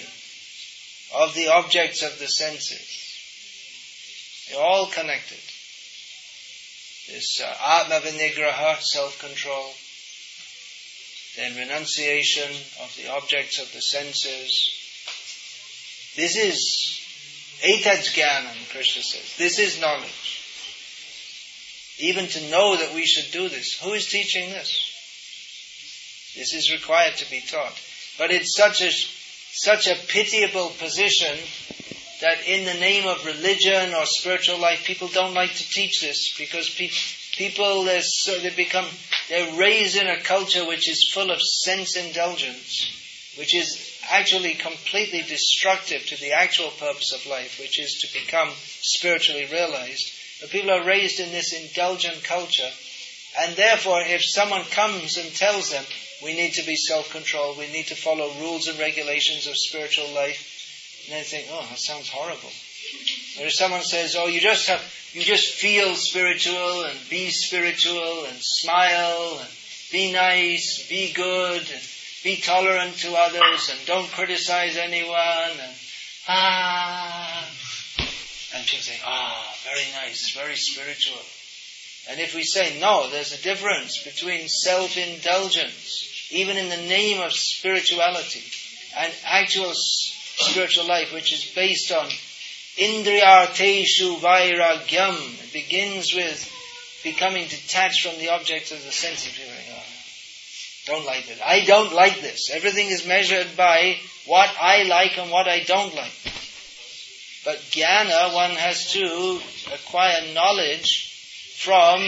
of the objects of the senses. They're all connected. This uh, Atma Vinigraha, self-control, then renunciation of the objects of the senses. This is Jnanam, Krishna says. This is knowledge. Even to know that we should do this. Who is teaching this? This is required to be taught. But it's such a such a pitiable position that in the name of religion or spiritual life, people don't like to teach this because pe- people so they become they're raised in a culture which is full of sense indulgence, which is actually completely destructive to the actual purpose of life, which is to become spiritually realized. But people are raised in this indulgent culture, and therefore, if someone comes and tells them, we need to be self-controlled. We need to follow rules and regulations of spiritual life. And they think, oh, that sounds horrible. Or if someone says, oh, you just have, you just feel spiritual and be spiritual and smile and be nice, be good and be tolerant to others and don't criticize anyone and ah. And people say, ah, very nice, very spiritual. And if we say no, there's a difference between self-indulgence, even in the name of spirituality, and actual spiritual life, which is based on indriyarteshu vairagyam. It begins with becoming detached from the objects of the senses. Don't like this. I don't like this. Everything is measured by what I like and what I don't like. But jnana, one has to acquire knowledge from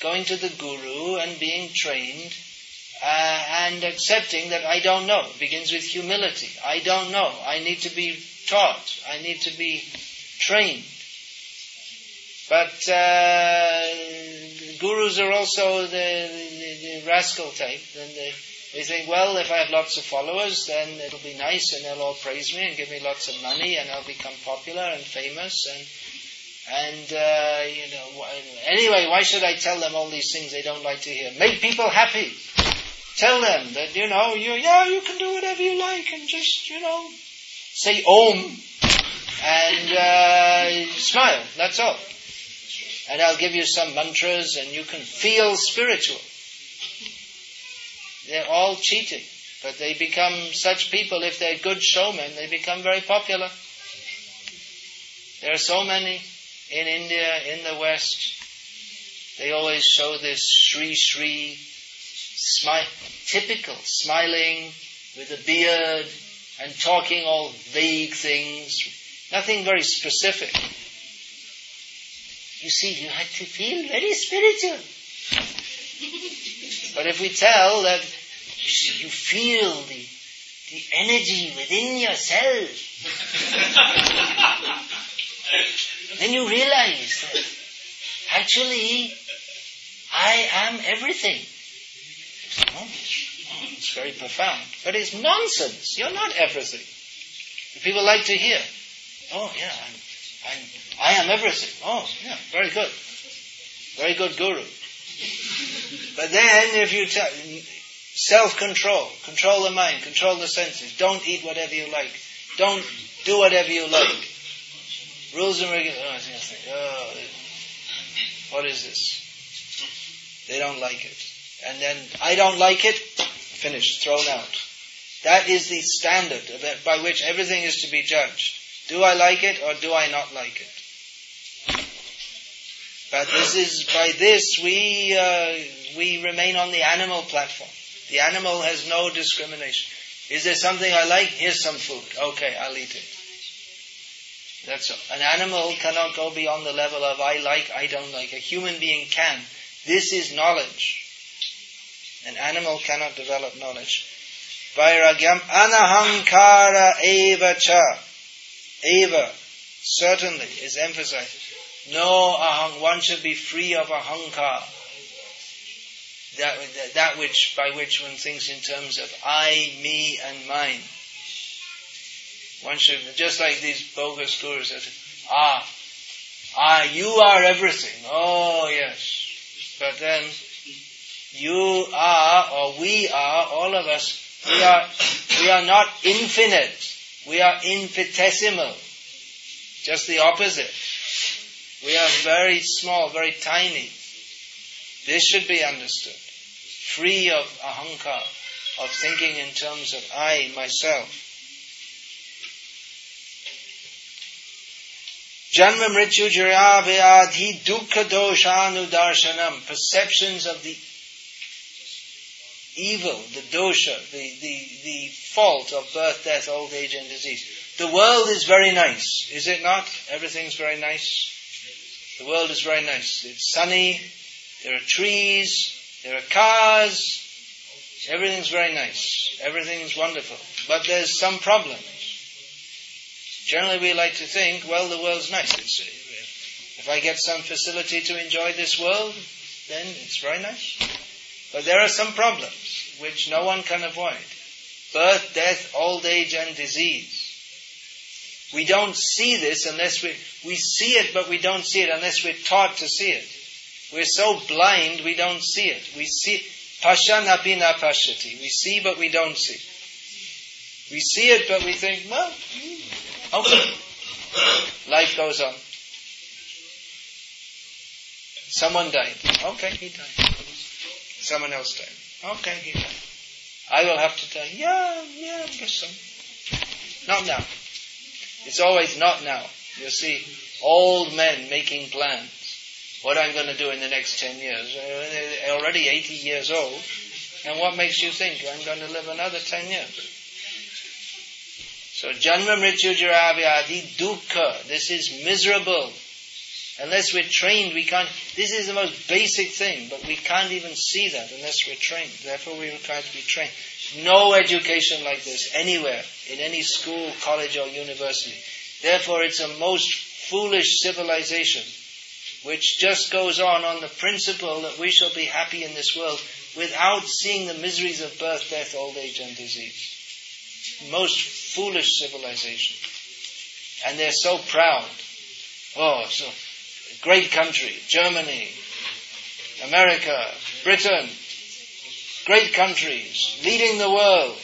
going to the guru and being trained uh, and accepting that I don't know. It begins with humility. I don't know. I need to be taught. I need to be trained. But uh, gurus are also the, the, rascal type. And they, they think, well, if I have lots of followers, then it'll be nice and they'll all praise me and give me lots of money and I'll become popular and famous and and uh, you know anyway, why should I tell them all these things they don't like to hear? Make people happy. Tell them that you know you yeah you can do whatever you like and just you know say om and uh, smile. That's all. And I'll give you some mantras and you can feel spiritual. They're all cheating. But they become such people, if they're good showmen, they become very popular. There are so many in India, in the West. They always show this Sri Sri, smile, typical, smiling with a beard and talking all vague things, nothing very specific. You see, you have to feel very spiritual. but if we tell that you you feel the, the energy within yourself, then you realize that actually I am everything. Oh, oh, it's very profound. But it's nonsense. You're not everything. People like to hear, oh yeah, I'm, I'm, I am everything. Oh yeah, very good. Very good guru. But then if you tell, self-control, control the mind, control the senses, don't eat whatever you like, don't do whatever you like, Rules and regulations. Oh, oh, what is this? They don't like it. And then, I don't like it, finished, thrown out. That is the standard by which everything is to be judged. Do I like it or do I not like it? But this is, by this we, uh, we remain on the animal platform. The animal has no discrimination. Is there something I like? Here's some food. Okay, I'll eat it. That's all. An animal cannot go beyond the level of I like, I don't like. A human being can. This is knowledge. An animal cannot develop knowledge. Vairagyam anahankara eva cha. Eva, certainly, is emphasized. No ahang, one should be free of ahankar. That, that, which, by which one thinks in terms of I, me, and mine. One should, just like these bogus gurus that ah, ah, you are everything. Oh, yes. But then, you are, or we are, all of us, we are, we are not infinite. We are infinitesimal. Just the opposite. We are very small, very tiny. This should be understood. Free of ahankar, of thinking in terms of I, myself. Janma Mrityu Jaravyadhi Dukkha Doshanu Darshanam. Perceptions of the evil, the dosha, the, the, the fault of birth, death, old age, and disease. The world is very nice, is it not? Everything's very nice. The world is very nice. It's sunny, there are trees, there are cars, everything's very nice, everything's wonderful. But there's some problems. Generally, we like to think, well, the world's nice. It's, uh, if I get some facility to enjoy this world, then it's very nice. But there are some problems which no one can avoid birth, death, old age, and disease. We don't see this unless we, we see it, but we don't see it unless we're taught to see it. We're so blind, we don't see it. We see, pashan na pashati. We see, but we don't see. We see it, but we think, well, hmm, Okay. Life goes on. Someone died. Okay, he died. Someone else died. Okay, he died. I will have to die. Yeah, yeah, I guess so. Not now. It's always not now. You see, old men making plans. What I'm going to do in the next 10 years. Uh, they're already 80 years old. And what makes you think I'm going to live another 10 years? So Janma Mrityu Jaravyadhi Dukkha. This is miserable. Unless we're trained, we can't. This is the most basic thing, but we can't even see that unless we're trained. Therefore, we require to be trained. No education like this anywhere, in any school, college, or university. Therefore, it's a most foolish civilization which just goes on on the principle that we shall be happy in this world without seeing the miseries of birth, death, old age, and disease. Most foolish civilization. And they're so proud. Oh, so great country, Germany, America, Britain, great countries, leading the world.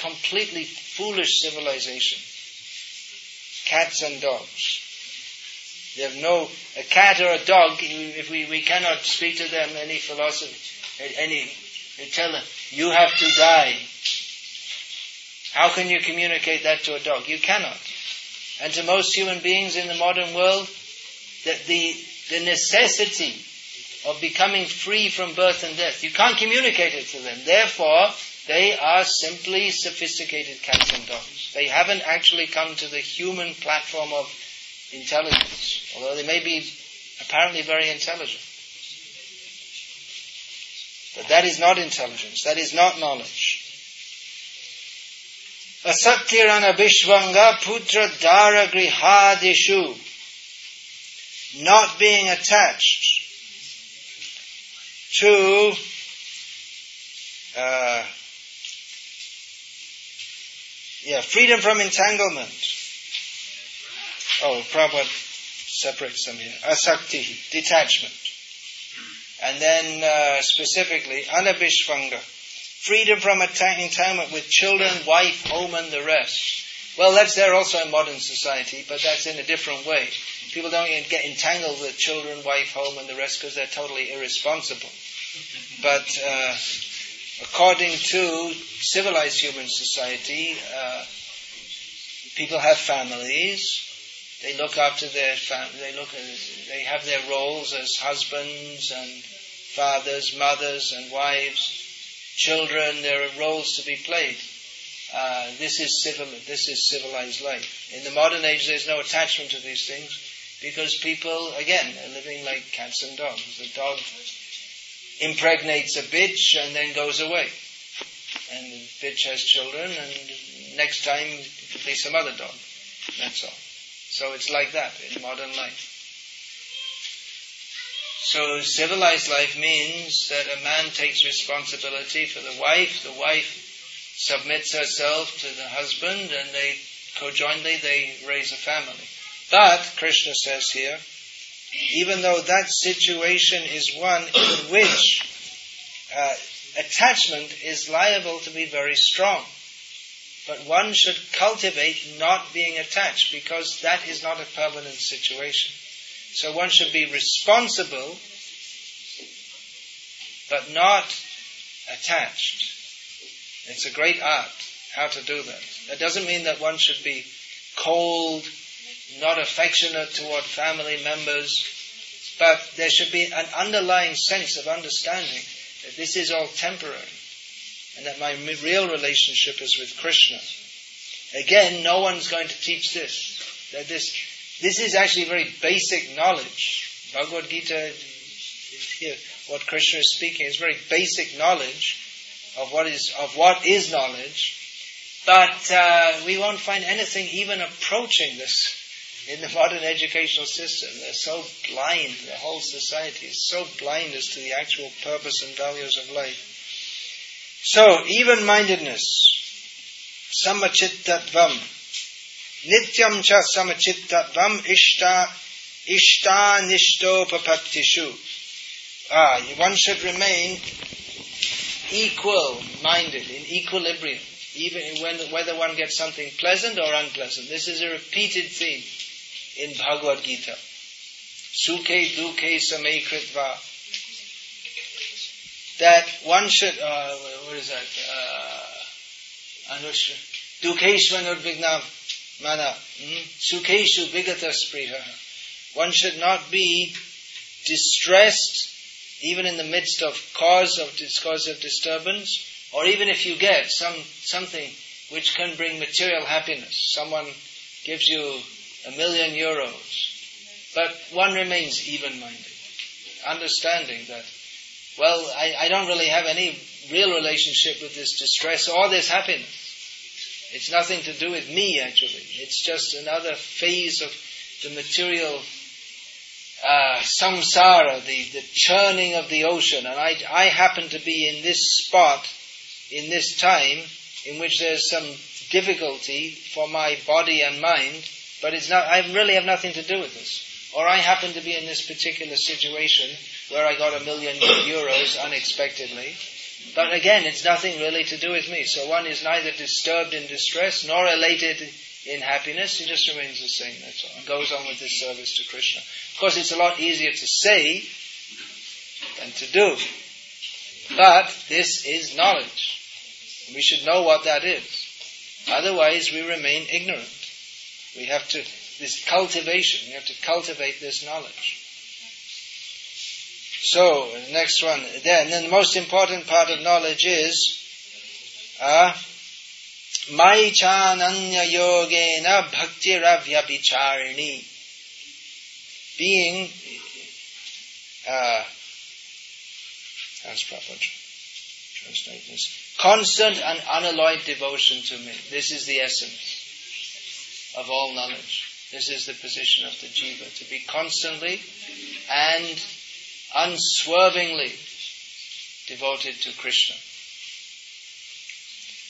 Completely foolish civilization. Cats and dogs. They have no, a cat or a dog, if we, we cannot speak to them any philosophy, any, tell them, you have to die. How can you communicate that to a dog? You cannot. And to most human beings in the modern world, that the, the necessity of becoming free from birth and death, you can't communicate it to them. Therefore, they are simply sophisticated cats and dogs. They haven't actually come to the human platform of intelligence, although they may be apparently very intelligent. But that is not intelligence, that is not knowledge. Asaktirana Bishvanga Putra Dara Grihadishu. Not being attached to uh, yeah, freedom from entanglement. Oh, Prabhupada separates them here. Asakti, detachment. And then uh, specifically, anabishvanga, freedom from entanglement with children, wife, home, and the rest. Well, that's there also in modern society, but that's in a different way. People don't get entangled with children, wife, home, and the rest because they're totally irresponsible. But uh, according to civilized human society, uh, people have families, they look after their family. They look. At, They have their roles as husbands and fathers, mothers and wives, children. There are roles to be played. Uh, this is civil. This is civilized life. In the modern age, there's no attachment to these things because people, again, are living like cats and dogs. The dog impregnates a bitch and then goes away, and the bitch has children, and next time it will be some other dog. That's all. So it's like that in modern life. So civilized life means that a man takes responsibility for the wife, the wife submits herself to the husband, and they conjointly they raise a family. But Krishna says here, even though that situation is one in which uh, attachment is liable to be very strong. But one should cultivate not being attached because that is not a permanent situation. So one should be responsible but not attached. It's a great art how to do that. That doesn't mean that one should be cold, not affectionate toward family members, but there should be an underlying sense of understanding that this is all temporary and that my real relationship is with Krishna. Again, no one's going to teach this. That this, this is actually very basic knowledge. Bhagavad Gita, here, what Krishna is speaking is very basic knowledge of what is of what is knowledge. But uh, we won't find anything even approaching this in the modern educational system. They're so blind. The whole society is so blind as to the actual purpose and values of life. So, even mindedness, samachittatvam, nityam cha samachittatvam ishta, ishta nishto Ah, one should remain equal minded, in equilibrium, even when, whether one gets something pleasant or unpleasant. This is a repeated theme in Bhagavad Gita. Sukhe dukhe same kritva that one should, uh, what is that? Uh, Anushra. Dukeshvan udvignam mana. Hmm? Sukeshu vigata spriha. One should not be distressed even in the midst of cause of cause of disturbance, or even if you get some something which can bring material happiness. Someone gives you a million euros, but one remains even-minded, understanding that well, I, I don't really have any real relationship with this distress or this happiness. It's nothing to do with me, actually. It's just another phase of the material uh, samsara, the, the churning of the ocean, and I, I happen to be in this spot, in this time, in which there's some difficulty for my body and mind, but it's not, I really have nothing to do with this. Or I happen to be in this particular situation where I got a million euros unexpectedly. But again, it's nothing really to do with me. So one is neither disturbed in distress nor elated in happiness. He just remains the same, that's all. And goes on with his service to Krishna. Of course, it's a lot easier to say than to do. But this is knowledge. We should know what that is. Otherwise, we remain ignorant. We have to, this cultivation. You have to cultivate this knowledge. So, next one, then, then the most important part of knowledge is, uh, Maichananya yogena bhaktiravyapicharini. Being, uh, how's Prabhupada translate this? Constant and unalloyed devotion to me. This is the essence of all knowledge. This is the position of the jiva, to be constantly and unswervingly devoted to Krishna.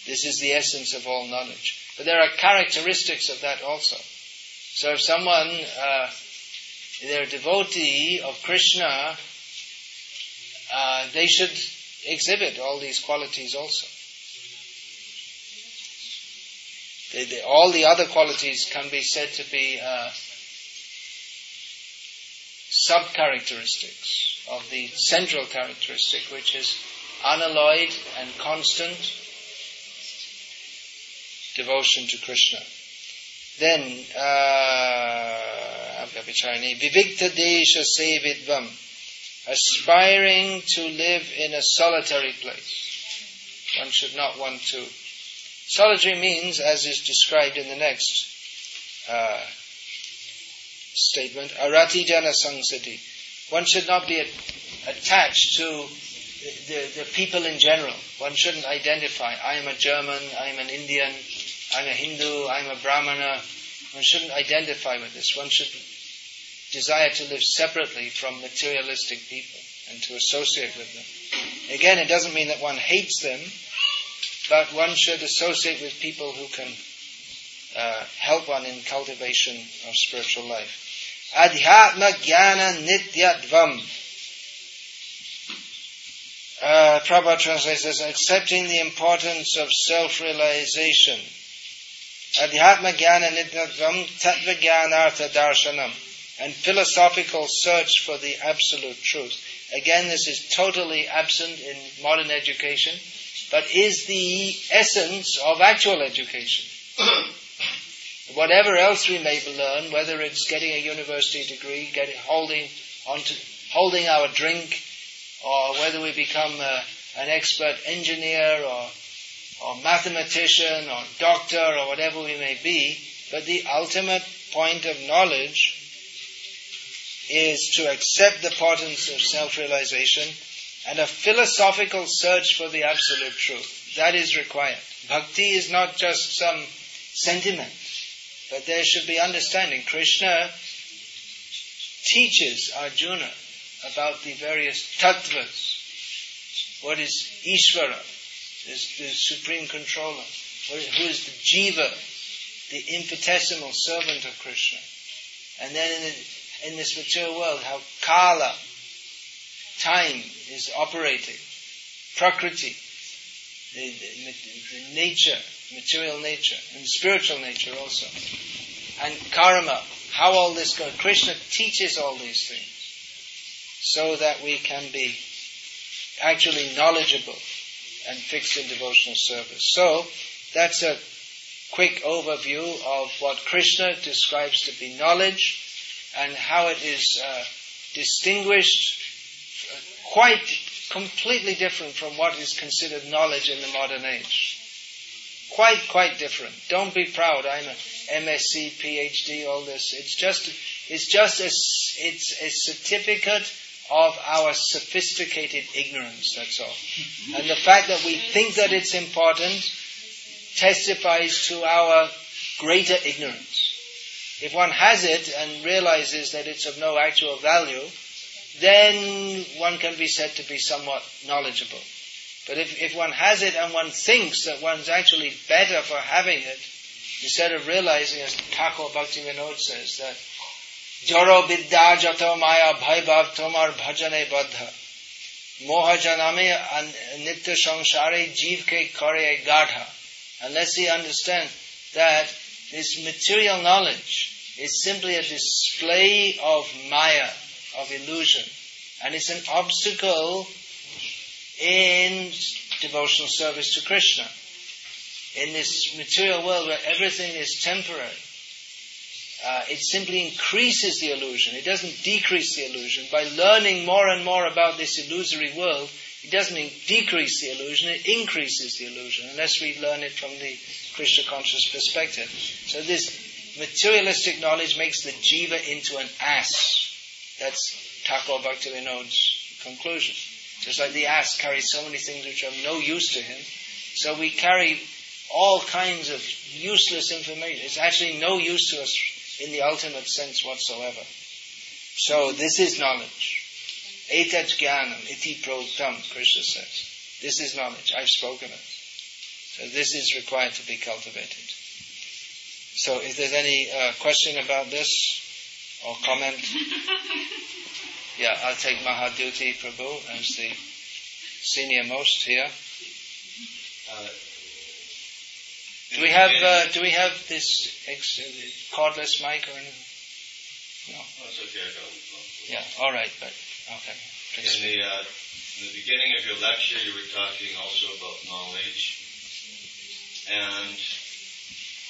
This is the essence of all knowledge. But there are characteristics of that also. So if someone, uh, they're a devotee of Krishna, uh, they should exhibit all these qualities also. All the other qualities can be said to be uh, sub-characteristics of the central characteristic, which is unalloyed and constant devotion to Krishna. Then, uh, Vivikta Desha Sevidvam, aspiring to live in a solitary place. One should not want to. Solitary means, as is described in the next uh, statement, arati jana sangsati. One should not be attached to the, the people in general. One shouldn't identify, I am a German, I am an Indian, I'm a Hindu, I'm a Brahmana. One shouldn't identify with this. One should desire to live separately from materialistic people and to associate with them. Again, it doesn't mean that one hates them, but one should associate with people who can uh, help one in cultivation of spiritual life. Adhyatma jnana nityadvam. Uh, Prabhupada translates as accepting the importance of self-realization Adhyatma Jnana Nityavam Tattva Jnanartha Darshanam and philosophical search for the absolute truth. Again, this is totally absent in modern education, but is the essence of actual education. Whatever else we may learn, whether it's getting a university degree, getting, holding onto, holding our drink, or whether we become a, uh, an expert engineer or or mathematician or doctor or whatever we may be, but the ultimate point of knowledge is to accept the importance of self-realization and a philosophical search for the absolute truth. That is required. Bhakti is not just some sentiment, but there should be understanding. Krishna teaches Arjuna about the various tattvas. What is Ishvara? is the supreme controller, who is the jiva, the infinitesimal servant of Krishna. And then in, the, in this material world, how kala, time, is operating, prakriti, the, the, the nature, material nature, and spiritual nature also, and karma, how all this goes. Krishna teaches all these things so that we can be actually knowledgeable and fixed in devotional service. So, that's a quick overview of what Krishna describes to be knowledge and how it is uh, distinguished quite completely different from what is considered knowledge in the modern age. Quite, quite different. Don't be proud. I'm an MSc, PhD, all this. It's just, it's just a, it's a certificate of our sophisticated ignorance, that's all. And the fact that we think that it's important testifies to our greater ignorance. If one has it and realizes that it's of no actual value, then one can be said to be somewhat knowledgeable. But if, if one has it and one thinks that one's actually better for having it, instead of realizing, as Thakur Bhaktivinoda says, that Joro vidya jato maya bhaibhav tomar bhajane badha. Moha janame nitya samsare jiv ke kare gadha. Unless he understand that this material knowledge is simply a display of maya, of illusion. And it's an obstacle in devotional service to Krishna. In this material world where everything is temporary, uh, it simply increases the illusion. It doesn't decrease the illusion. By learning more and more about this illusory world, it doesn't decrease the illusion, it increases the illusion, unless we learn it from the Krishna conscious perspective. So this materialistic knowledge makes the jiva into an ass. That's Thakur Bhaktivinoda's conclusion. Just like the ass carries so many things which are no use to him, so we carry all kinds of useless information. It's actually no use to us in the ultimate sense whatsoever. So this is knowledge. Etat jnanam iti protam, Krishna says. This is knowledge. I've spoken it. So this is required to be cultivated. So if there's any uh, question about this or comment, yeah, I'll take Mahaduti Prabhu as the senior most here. Uh, do we have uh, do we have this ex- cordless mic or anything? No. Oh, it's okay. I got. Yeah. All right. But okay. Please. In the uh, in the beginning of your lecture, you were talking also about knowledge, and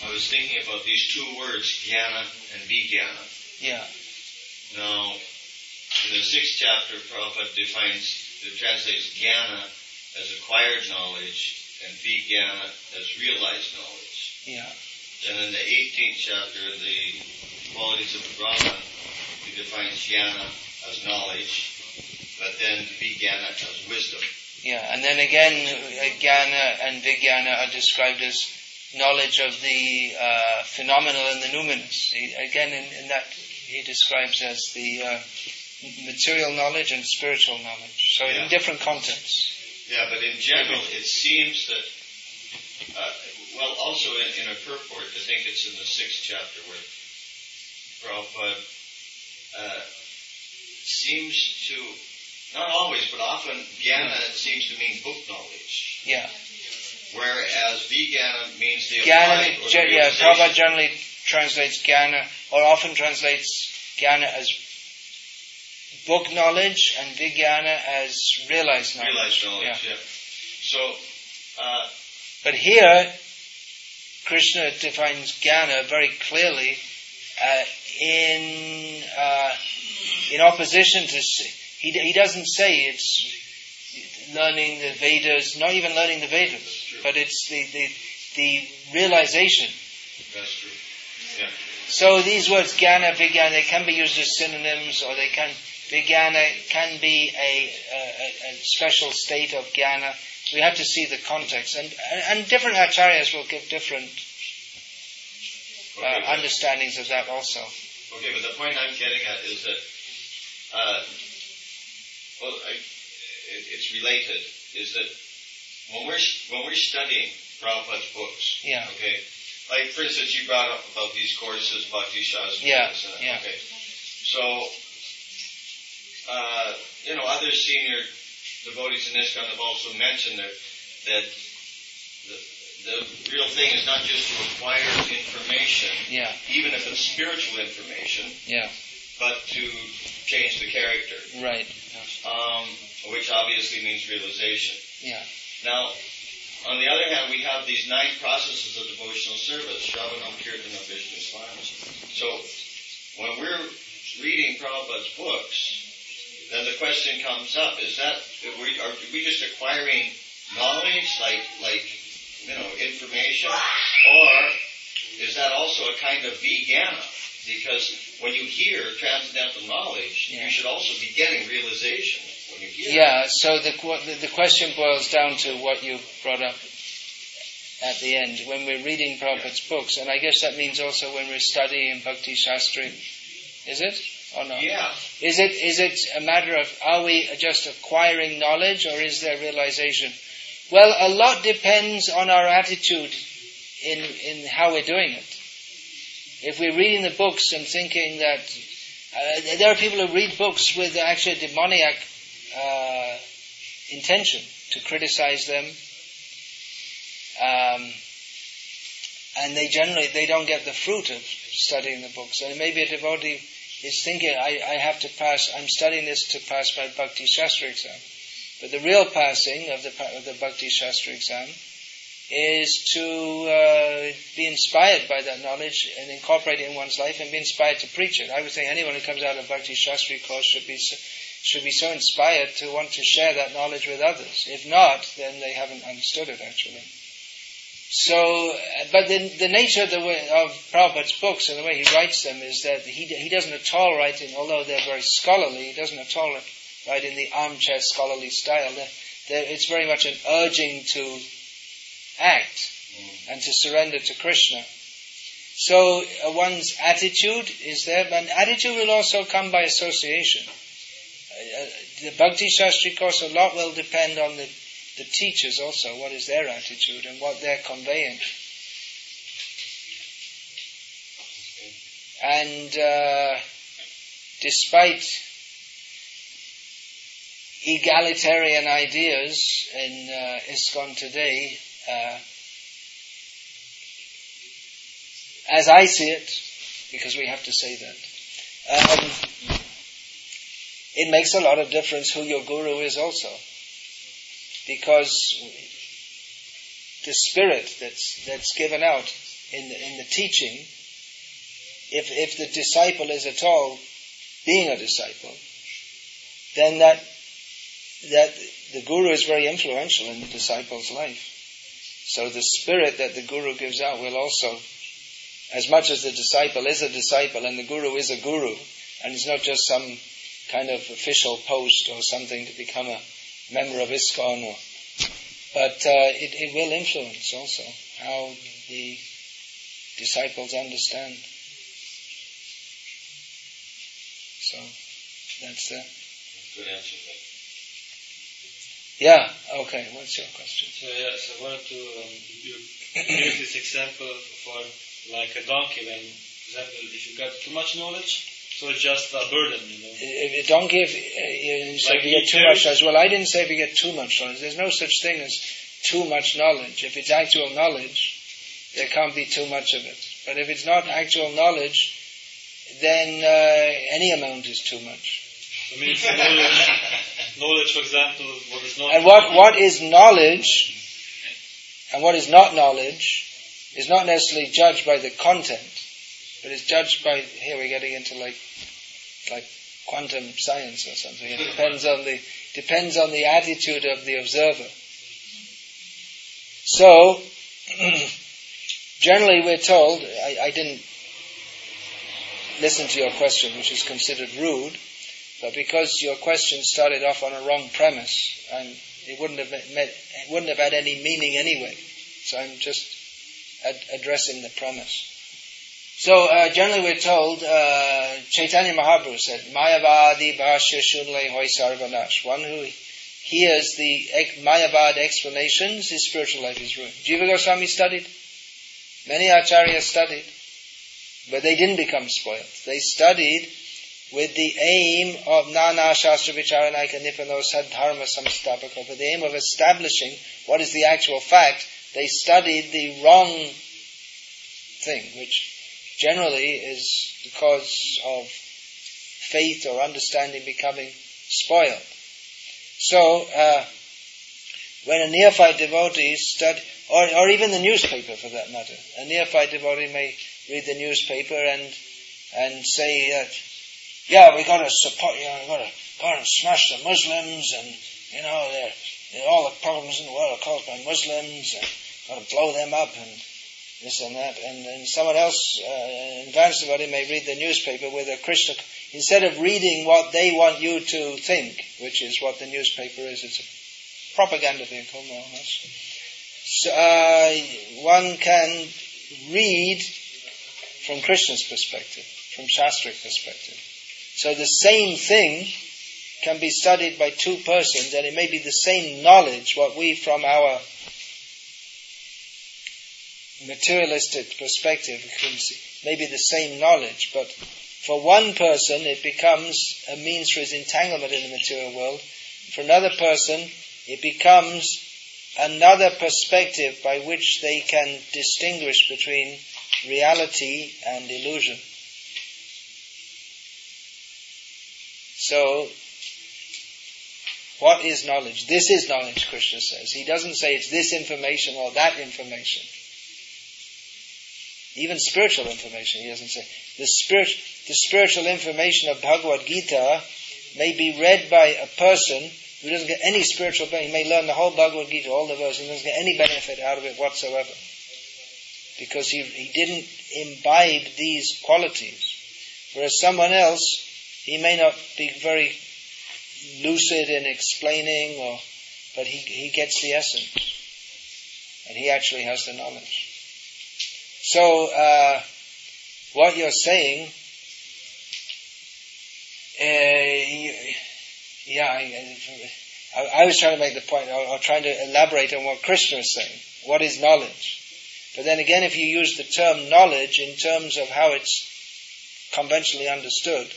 I was thinking about these two words, jnana and vijnana. Yeah. Now, in the sixth chapter, Prabhupada defines, translates jnana as acquired knowledge and vijnana as realized knowledge. Yeah. And in the 18th chapter, the qualities of Brahman, he defines jnana as knowledge, but then vijnana as wisdom. Yeah, and then again, jnana and vijnana are described as knowledge of the uh, phenomenal and the numinous. Again, in, in, that he describes as the uh, material knowledge and spiritual knowledge. So yeah. in different contexts. Yeah, but in general, it seems that, uh, well, also in, in, a purport, I think it's in the sixth chapter where Prabhupada uh, seems to, not always, but often, jnana seems to mean book knowledge. Yeah. Whereas vijnana means the jnana, ge- yeah, Prabhupada generally translates jnana, or often translates jnana as book knowledge and vijnana as realized knowledge. Realized knowledge, yeah. yeah. So, uh, but here, Krishna defines jnana very clearly uh, in uh, in opposition to. He, he doesn't say it's learning the Vedas, not even learning the Vedas, but it's the, the, the realization. That's true. Yeah. So these words, jnana, vijnana, they can be used as synonyms or they can Vijnana can be a, a, a, special state of jnana. We have to see the context. And, and different acharyas will give different uh, okay, understandings of that also. Okay, but the point I'm getting at is that, uh, well, I, it, it's related, is that when we're, when we're studying Prabhupada's books, yeah. okay, like for instance, you brought up about these courses, Bhakti Shastri. Yeah, yeah. Okay. So uh, you know, other senior devotees in ISKCON have also mentioned that, that the, the real thing is not just to acquire information, yeah. even if it's spiritual information, yeah. but to change the character. Right. Um, which obviously means realization. Yeah. Now, on the other hand, we have these nine processes of devotional service, Shravanam, Kirtanam, Vishnu So, when we're reading Prabhupada's books, then the question comes up: Is that are we, just acquiring knowledge, like like you know information, or is that also a kind of vijnana? Because when you hear transcendental knowledge, yeah. you should also be getting realization when you hear. Yeah. So the the question boils down to what you brought up at the end when we're reading Prabhupada's books, and I guess that means also when we're studying Bhakti Shastri. Is it or not? Yeah. Is it is it a matter of are we just acquiring knowledge or is there realization? Well, a lot depends on our attitude in in how we're doing it. If we're reading the books and thinking that uh, there are people who read books with actually a demoniac uh, intention to criticize them, um, and they generally they don't get the fruit of studying the books. And maybe a devotee is thinking, I, I have to pass. I'm studying this to pass my Bhakti Shastri exam. But the real passing of the of the Bhakti Shastri exam is to uh, be inspired by that knowledge and incorporate it in one's life and be inspired to preach it. I would think anyone who comes out of Bhakti Shastri course should be should be so inspired to want to share that knowledge with others. If not, then they haven't understood it actually. So, but the, the nature of, the way, of Prabhupada's books and the way he writes them is that he, he doesn't at all write in, although they're very scholarly, he doesn't at all write in the armchair scholarly style. They're, they're, it's very much an urging to act and to surrender to Krishna. So uh, one's attitude is there, but attitude will also come by association. Uh, the Bhakti Shastri course a lot will depend on the the teachers also, what is their attitude and what they're conveying. And uh, despite egalitarian ideas in uh, ISKCON today, uh, as I see it, because we have to say that, um, it makes a lot of difference who your guru is also because the spirit that's that's given out in the, in the teaching, if if the disciple is at all being a disciple, then that that the guru is very influential in the disciple's life. So the spirit that the guru gives out will also, as much as the disciple is a disciple and the guru is a guru, and it's not just some kind of official post or something to become a member of ISKCON, or, but uh, it, it will influence also how the disciples understand. So that's the good answer. Yeah. Okay. What's your question? So yes, I wanted to um, give this example for like a donkey. When, for example, if you got too much knowledge, so it's just a burden, you know. Don't give, uh, you say Like if you get too much knowledge. Well, I didn't say if you get too much knowledge. There's no such thing as too much knowledge. If it's actual knowledge, there can't be too much of it. But if it's not actual knowledge, then uh, any amount is too much. I mean, it's knowledge, knowledge, for example, what is not. And what, what is knowledge and what is not knowledge is not necessarily judged by the content, but it's judged by, here we're getting into like, like quantum science or something. It depends on the, depends on the attitude of the observer. So, generally we're told, I, I didn't listen to your question, which is considered rude, but because your question started off on a wrong premise, and it wouldn't have met, it wouldn't have had any meaning anyway. So I'm just ad- addressing the premise. So uh, generally we're told, uh, Chaitanya Mahaprabhu said, Mayavadi Bhashya Shunle Hoy Sarvanash. One who hears the Mayavad explanations, his spiritual life is ruined. Jiva Goswami studied. Many acharyas studied. But they didn't become spoiled. They studied with the aim of Nana Shastra Vicharanaika Nipano Sadharma Samstapaka, with the aim of establishing what is the actual fact. They studied the wrong thing, which generally is the cause of faith or understanding becoming spoiled. So, uh, when a neophyte devotee study, or, or even the newspaper for that matter, a neophyte devotee may read the newspaper and and say that, yeah, we got to support, you know, we got to go and smash the Muslims, and you know, they're, they're all the problems in the world are caused by Muslims, and got to blow them up, and this and that. And someone else, uh, an advanced devotee, may read the newspaper with a Krishna. Instead of reading what they want you to think, which is what the newspaper is, it's a propaganda vehicle, more or less. So, uh, one can read from Krishna's perspective, from Shastric perspective. So the same thing can be studied by two persons, and it may be the same knowledge, what we from our materialistic perspective maybe the same knowledge, but for one person it becomes a means for his entanglement in the material world. For another person, it becomes another perspective by which they can distinguish between reality and illusion. So, what is knowledge? This is knowledge, Krishna says. He doesn't say it's this information or that information. Even spiritual information, he doesn't say. The, spirit, the spiritual information of Bhagavad Gita may be read by a person who doesn't get any spiritual benefit. He may learn the whole Bhagavad Gita, all the verses, and doesn't get any benefit out of it whatsoever. Because he, he didn't imbibe these qualities. Whereas someone else, he may not be very lucid in explaining, or, but he, he gets the essence. And he actually has the knowledge. So, uh, what you're saying, uh, yeah, I, I, was trying to make the point, or, trying to elaborate on what Krishna is saying. What is knowledge? But then again, if you use the term knowledge in terms of how it's conventionally understood,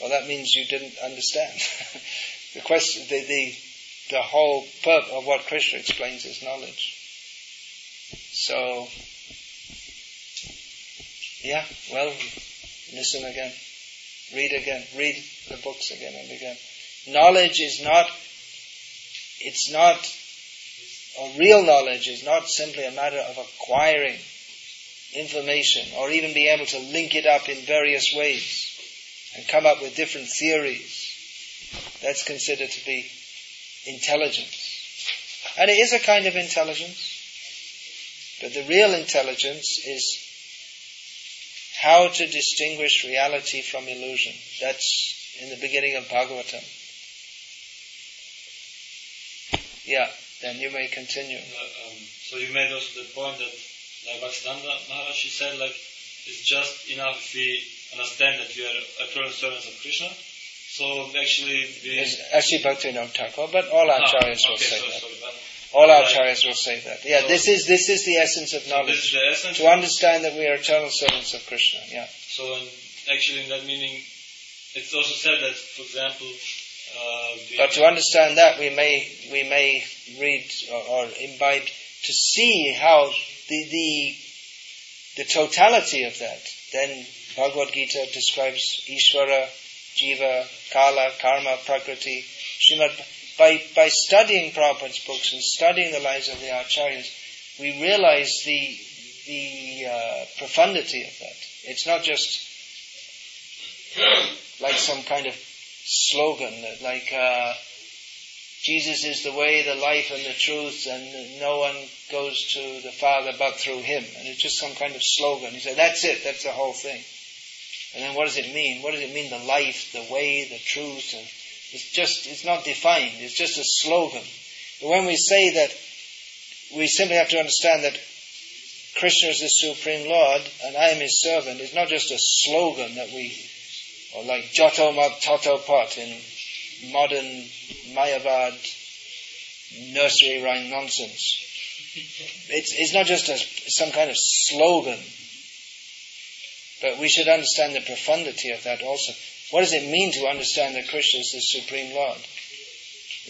well, that means you didn't understand. the question, the, the, the whole purpose of what Krishna explains is knowledge. So, yeah, well, listen again. Read again. Read the books again and again. Knowledge is not, it's not, or real knowledge is not simply a matter of acquiring information or even being able to link it up in various ways and come up with different theories. That's considered to be intelligence. And it is a kind of intelligence. But the real intelligence is how to distinguish reality from illusion. That's in the beginning of Bhagavatam. Yeah, then you may continue. Uh, um, so you made also the point that, like Bhaktivedanta Maharaj, said, like, it's just enough if we understand that we are eternal servants of Krishna. So actually, we... It's actually Bhaktivinoda Thakur, but all ah, acharyas okay, will say so, that. Sorry, all our acharyas will say that. Yeah, this is this is the essence of knowledge. So essence to understand that we are eternal servants of Krishna. Yeah. So actually, in that meaning, it's also said that, for example. Uh, but to understand that, we may we may read or, or imbibe to see how the the the totality of that. Then Bhagavad Gita describes Ishvara, Jiva, Kala, Karma, Prakriti. Srimad by, by studying Prabhupada's books and studying the lives of the acharyas, we realize the, the uh, profundity of that. It's not just like some kind of slogan, like uh, Jesus is the way, the life, and the truth, and no one goes to the Father but through Him. And it's just some kind of slogan. He said, that's it, that's the whole thing. And then what does it mean? What does it mean, the life, the way, the truth, and it's just, it's not defined. It's just a slogan. But when we say that, we simply have to understand that Krishna is the Supreme Lord and I am His servant. It's not just a slogan that we, or like Jato Mat Tato Pot in modern Mayavad nursery rhyme nonsense. It's, it's not just a, some kind of slogan, but we should understand the profundity of that also. What does it mean to understand that Krishna is the Supreme Lord?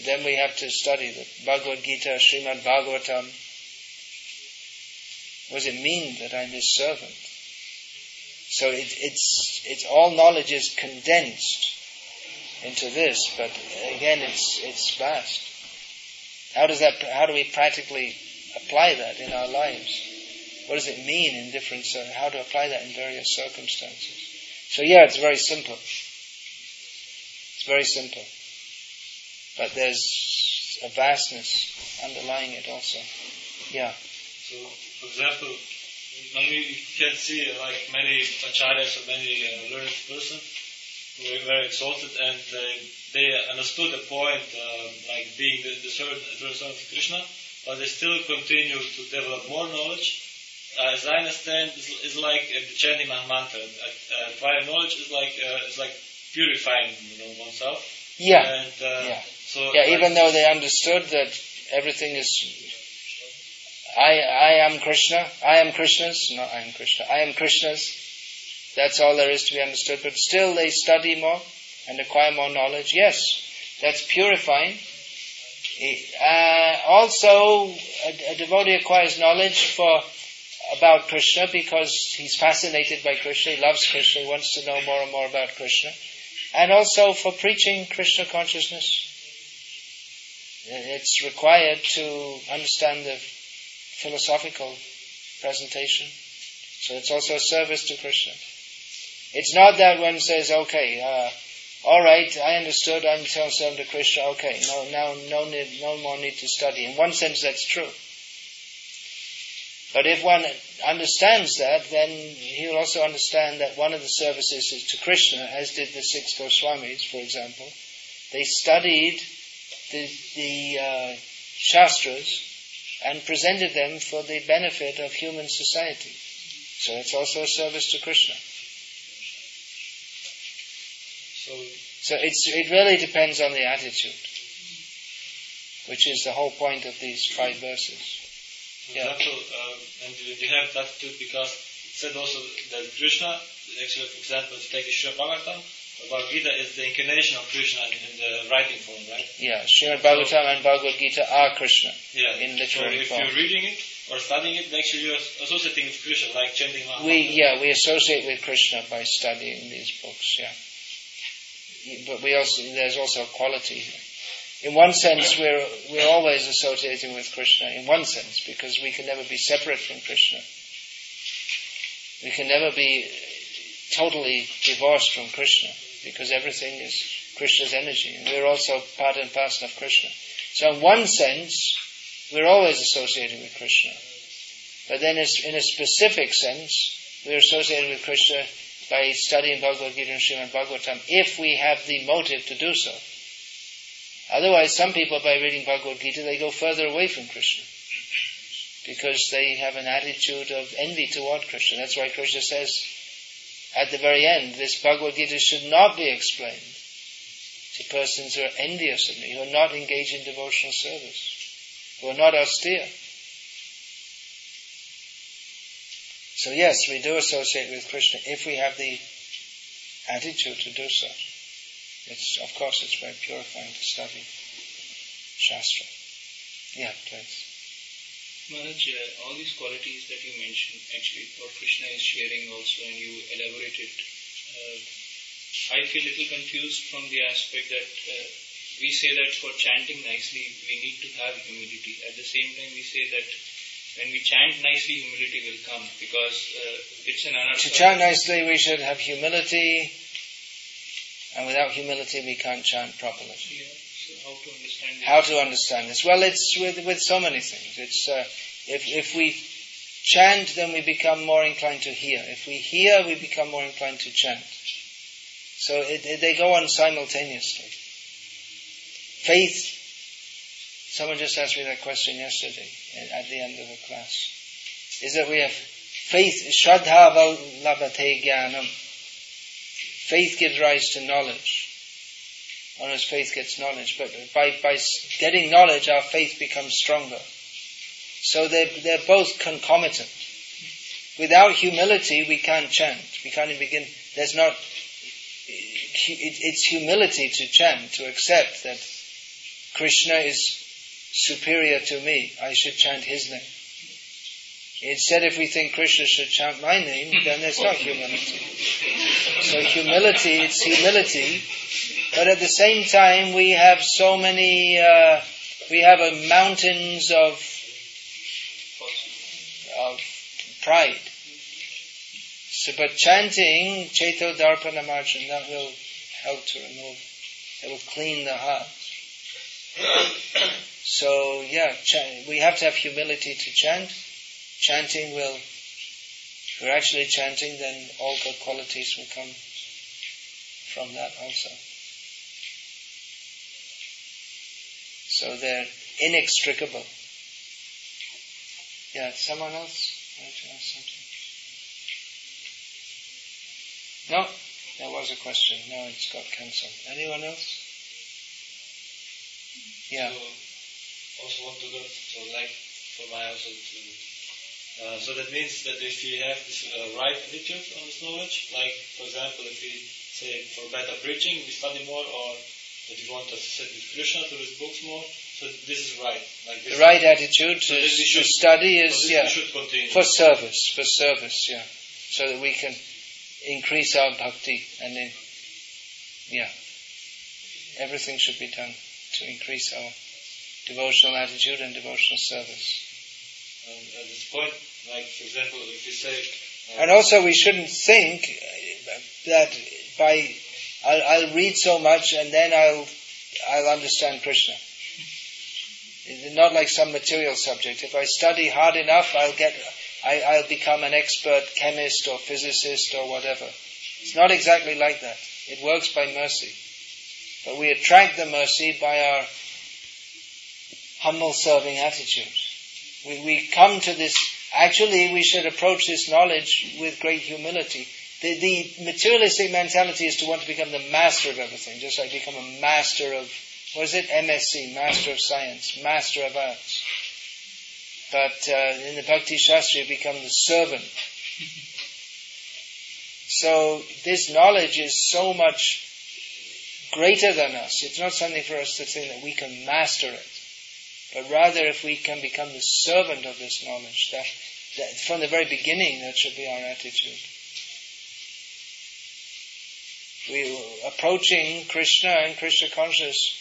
Then we have to study the Bhagavad Gita, Srimad Bhagavatam. What does it mean that I'm His servant? So it, it's, it's all knowledge is condensed into this, but again, it's, it's vast. How does that, how do we practically apply that in our lives? What does it mean in different, how to apply that in various circumstances? So yeah, it's very simple. It's very simple. But there's a vastness underlying it also. Yeah. So, for example, when we can see like many acharyas or many uh, learned persons who were very exalted and uh, they understood the point, uh, like being the, the servant, of Krishna, but they still continue to develop more knowledge. Uh, as I understand, is, is like uh, the chanting Maha mantra. Uh, knowledge is like uh, is like purifying you know oneself. Yeah. And uh, Yeah. so Yeah, even though they understood that everything is I I am Krishna, I am Krishna's, not I am Krishna, I am Krishna's. That's all there is to be understood. But still they study more and acquire more knowledge. Yes, that's purifying. Uh, also, a, a devotee acquires knowledge for about Krishna because he's fascinated by Krishna, he loves Krishna, he wants to know more and more about Krishna. And also for preaching Krishna consciousness. It's required to understand the philosophical presentation. So it's also a service to Krishna. It's not that one says, okay, uh, all right, I understood, I'm servant to Krishna, okay, no, now, no need, no more need to study. In one sense, that's true. But if one understands that, then he'll also understand that one of the services is to Krishna, as did the six Goswamis, for example. They studied the, the uh, Shastras and presented them for the benefit of human society. So it's also a service to Krishna. So So it's, it really depends on the attitude, which is the whole point of these five verses. Yeah. uh, and you have that too because it said also that Krishna, actually, for example, if you take the Srimad Bhagavatam, Bhagavad Gita is the incarnation of Krishna in, in the writing form, right? Yeah, Srimad Bhagavatam and Bhagavad Gita are Krishna. Yeah. In so literary if form. you're reading it or studying it, actually you're associating with Krishna, like chanting Maha We, yeah, we associate with Krishna by studying these books, yeah. But we also, there's also a quality. In one sense, we're, we're always associating with Krishna, in one sense, because we can never be separate from Krishna. We can never be totally divorced from Krishna, because everything is Krishna's energy, and we're also part and parcel of Krishna. So in one sense, we're always associating with Krishna. But then in a specific sense, we're associated with Krishna by studying Bhagavad Gita and Srimad Bhagavatam if we have the motive to do so. Otherwise, some people by reading Bhagavad Gita, they go further away from Krishna. Because they have an attitude of envy toward Krishna. That's why Krishna says at the very end, this Bhagavad Gita should not be explained to persons who are envious of me, who are not engaged in devotional service, who are not austere. So yes, we do associate with Krishna if we have the attitude to do so. It's of course it's very purifying to study Shastra. Yeah, please. Maharaj, uh, all these qualities that you mentioned, actually, what Krishna is sharing also, and you elaborated, uh, I feel a little confused from the aspect that uh, we say that for chanting nicely, we need to have humility. At the same time, we say that when we chant nicely, humility will come because uh, it's an. To chant nicely, we should have humility, and without humility, we can't chant properly. So how to understand this? How to understand this? Well, it's with with so many things. It's uh, if if we chant, then we become more inclined to hear. If we hear, we become more inclined to chant. So it, it- they go on simultaneously. Faith. Someone just asked me that question yesterday uh, at the end of a class. Is that we have faith, shraddha val labate. Faith gives rise to knowledge. One whose faith gets knowledge, but by, by getting knowledge, our faith becomes stronger. So they're, they're both concomitant. Without humility, we can't chant. We can't even begin. There's not. it- It's humility to chant, to accept that Krishna is superior to me. I should chant His name. Instead, if we think Krishna should chant my name, then there's not humility. So humility, it's humility, but at the same time, we have so many. Uh, we have a mountains of of pride. So, but chanting Cheto Darpana Marjan, that will help to remove, it will clean the heart. So, yeah, cha- we have to have humility to chant. Chanting will, if we're actually chanting, then all good qualities will come from that also. So they're inextricable. Yeah, someone else to ask something? No, there was a question. No, it's got cancelled. Anyone else? Yeah. So also want to go to like for my also to. Uh, so that means that if we have this uh, right attitude on this knowledge, like for example, if we say for better preaching, we study more, or that we want to sit with Krishna to read books more, so this is right. Like this The right attitude So to, that we to should- study is yeah should for service, for service, yeah, so that we can increase our bhakti and then yeah, everything should be done to increase our devotional attitude and devotional service. At this point, like for example, if you say, uh, And also, we shouldn't think that by I'll, I'll read so much and then I'll I'll understand Krishna. Not like some material subject. If I study hard enough, I'll get I, I'll become an expert chemist or physicist or whatever. It's not exactly like that. It works by mercy, but we attract the mercy by our humble serving attitude. We, we come to this, actually we should approach this knowledge with great humility. The, the materialistic mentality is to want to become the master of everything, just like become a master of, what is it, MSc, master of science, master of arts. But uh, in the Bhakti Shastra you become the servant. So this knowledge is so much greater than us. It's not something for us to think that we can master it. But rather, if we can become the servant of this knowledge, that, that from the very beginning, that should be our attitude. We approaching Krishna and Krishna conscious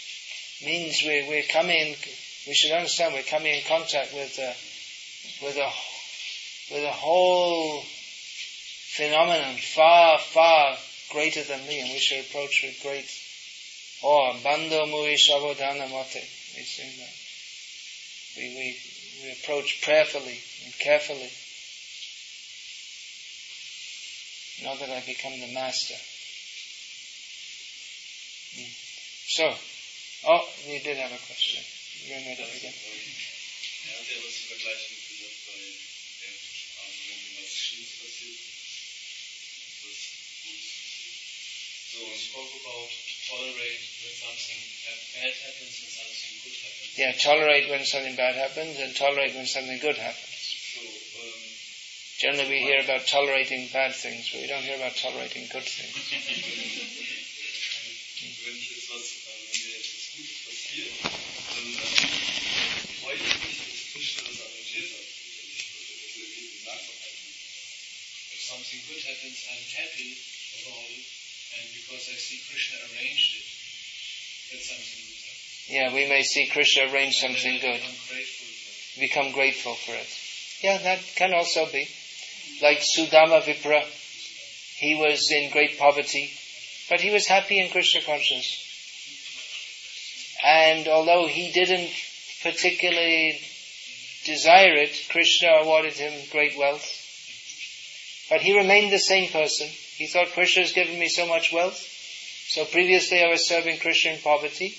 means we're, we're coming. We should understand we're coming in contact with a, with a with a whole phenomenon far far greater than me, and we should approach with great awe. Bando mui shabodana mate. We sing that we, we, we approach prayerfully and carefully. Not that I become the master. Hmm. So, oh, you did have a question. You remember that again. Ja, der was zu vergleichen gesagt bei, also wenn was Schlimmes passiert, das gut. So, you spoke about tolerate when something bad happens and something good happens. Yeah, tolerate when something bad happens and tolerate when something good happens. So, um, Generally we hear about tolerating bad things, but we don't hear about tolerating good things. wenn ich jetzt was, äh, wenn mir jetzt was Gutes passiert, dann freue ich mich, dass Krishna das arrangiert hat. Ich würde dem nachverhalten. If something good happens, I'm happy about it, and because I see Krishna arranged it, that's something good happens. Yeah, we may see Krishna arrange something good. Grateful become grateful for it. Yeah, that can also be. Like Sudama Vipra, he was in great poverty, but he was happy in Krishna consciousness. And although he didn't particularly desire it, Krishna awarded him great wealth. But he remained the same person. He thought Krishna has given me so much wealth. So previously I was serving Krishna in poverty.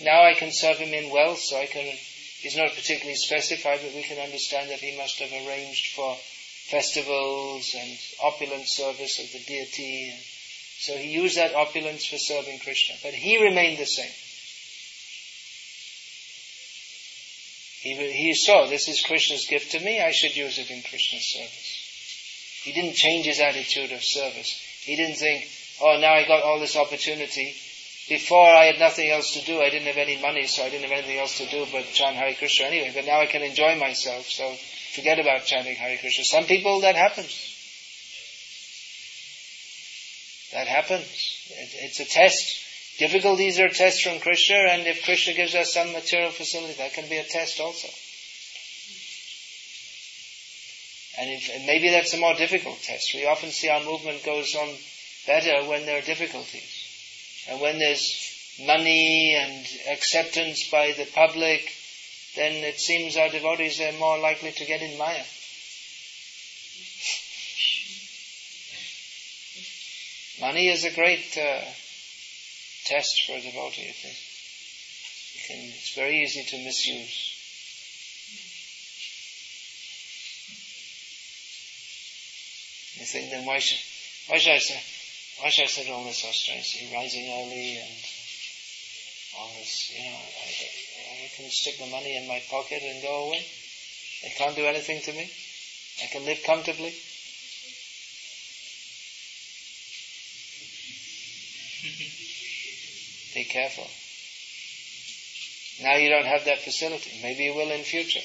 Now I can serve him in wealth, so I can He's not particularly specified, but we can understand that he must have arranged for festivals and opulent service of the deity. So he used that opulence for serving Krishna. But he remained the same. He, he saw, this is Krishna's gift to me, I should use it in Krishna's service. He didn't change his attitude of service. He didn't think, oh, now I got all this opportunity, before I had nothing else to do. I didn't have any money, so I didn't have anything else to do but chant Hare Krishna anyway. But now I can enjoy myself, so forget about chanting Hare Krishna. Some people that happens. That happens. It, it's a test. Difficulties are a test from Krishna, and if Krishna gives us some material facility, that can be a test also. And, if, and maybe that's a more difficult test. We often see our movement goes on better when there are difficulties. And when there's money and acceptance by the public, then it seems our devotees are more likely to get in Maya. Money is a great uh, test for a devotee, I think. Can, it's very easy to misuse. You think then why should why should I say why should I set all this austerity, rising early and all this, you know, I, I can stick the money in my pocket and go away. It can't do anything to me. I can live comfortably. Be careful. Now you don't have that facility. Maybe you will in future.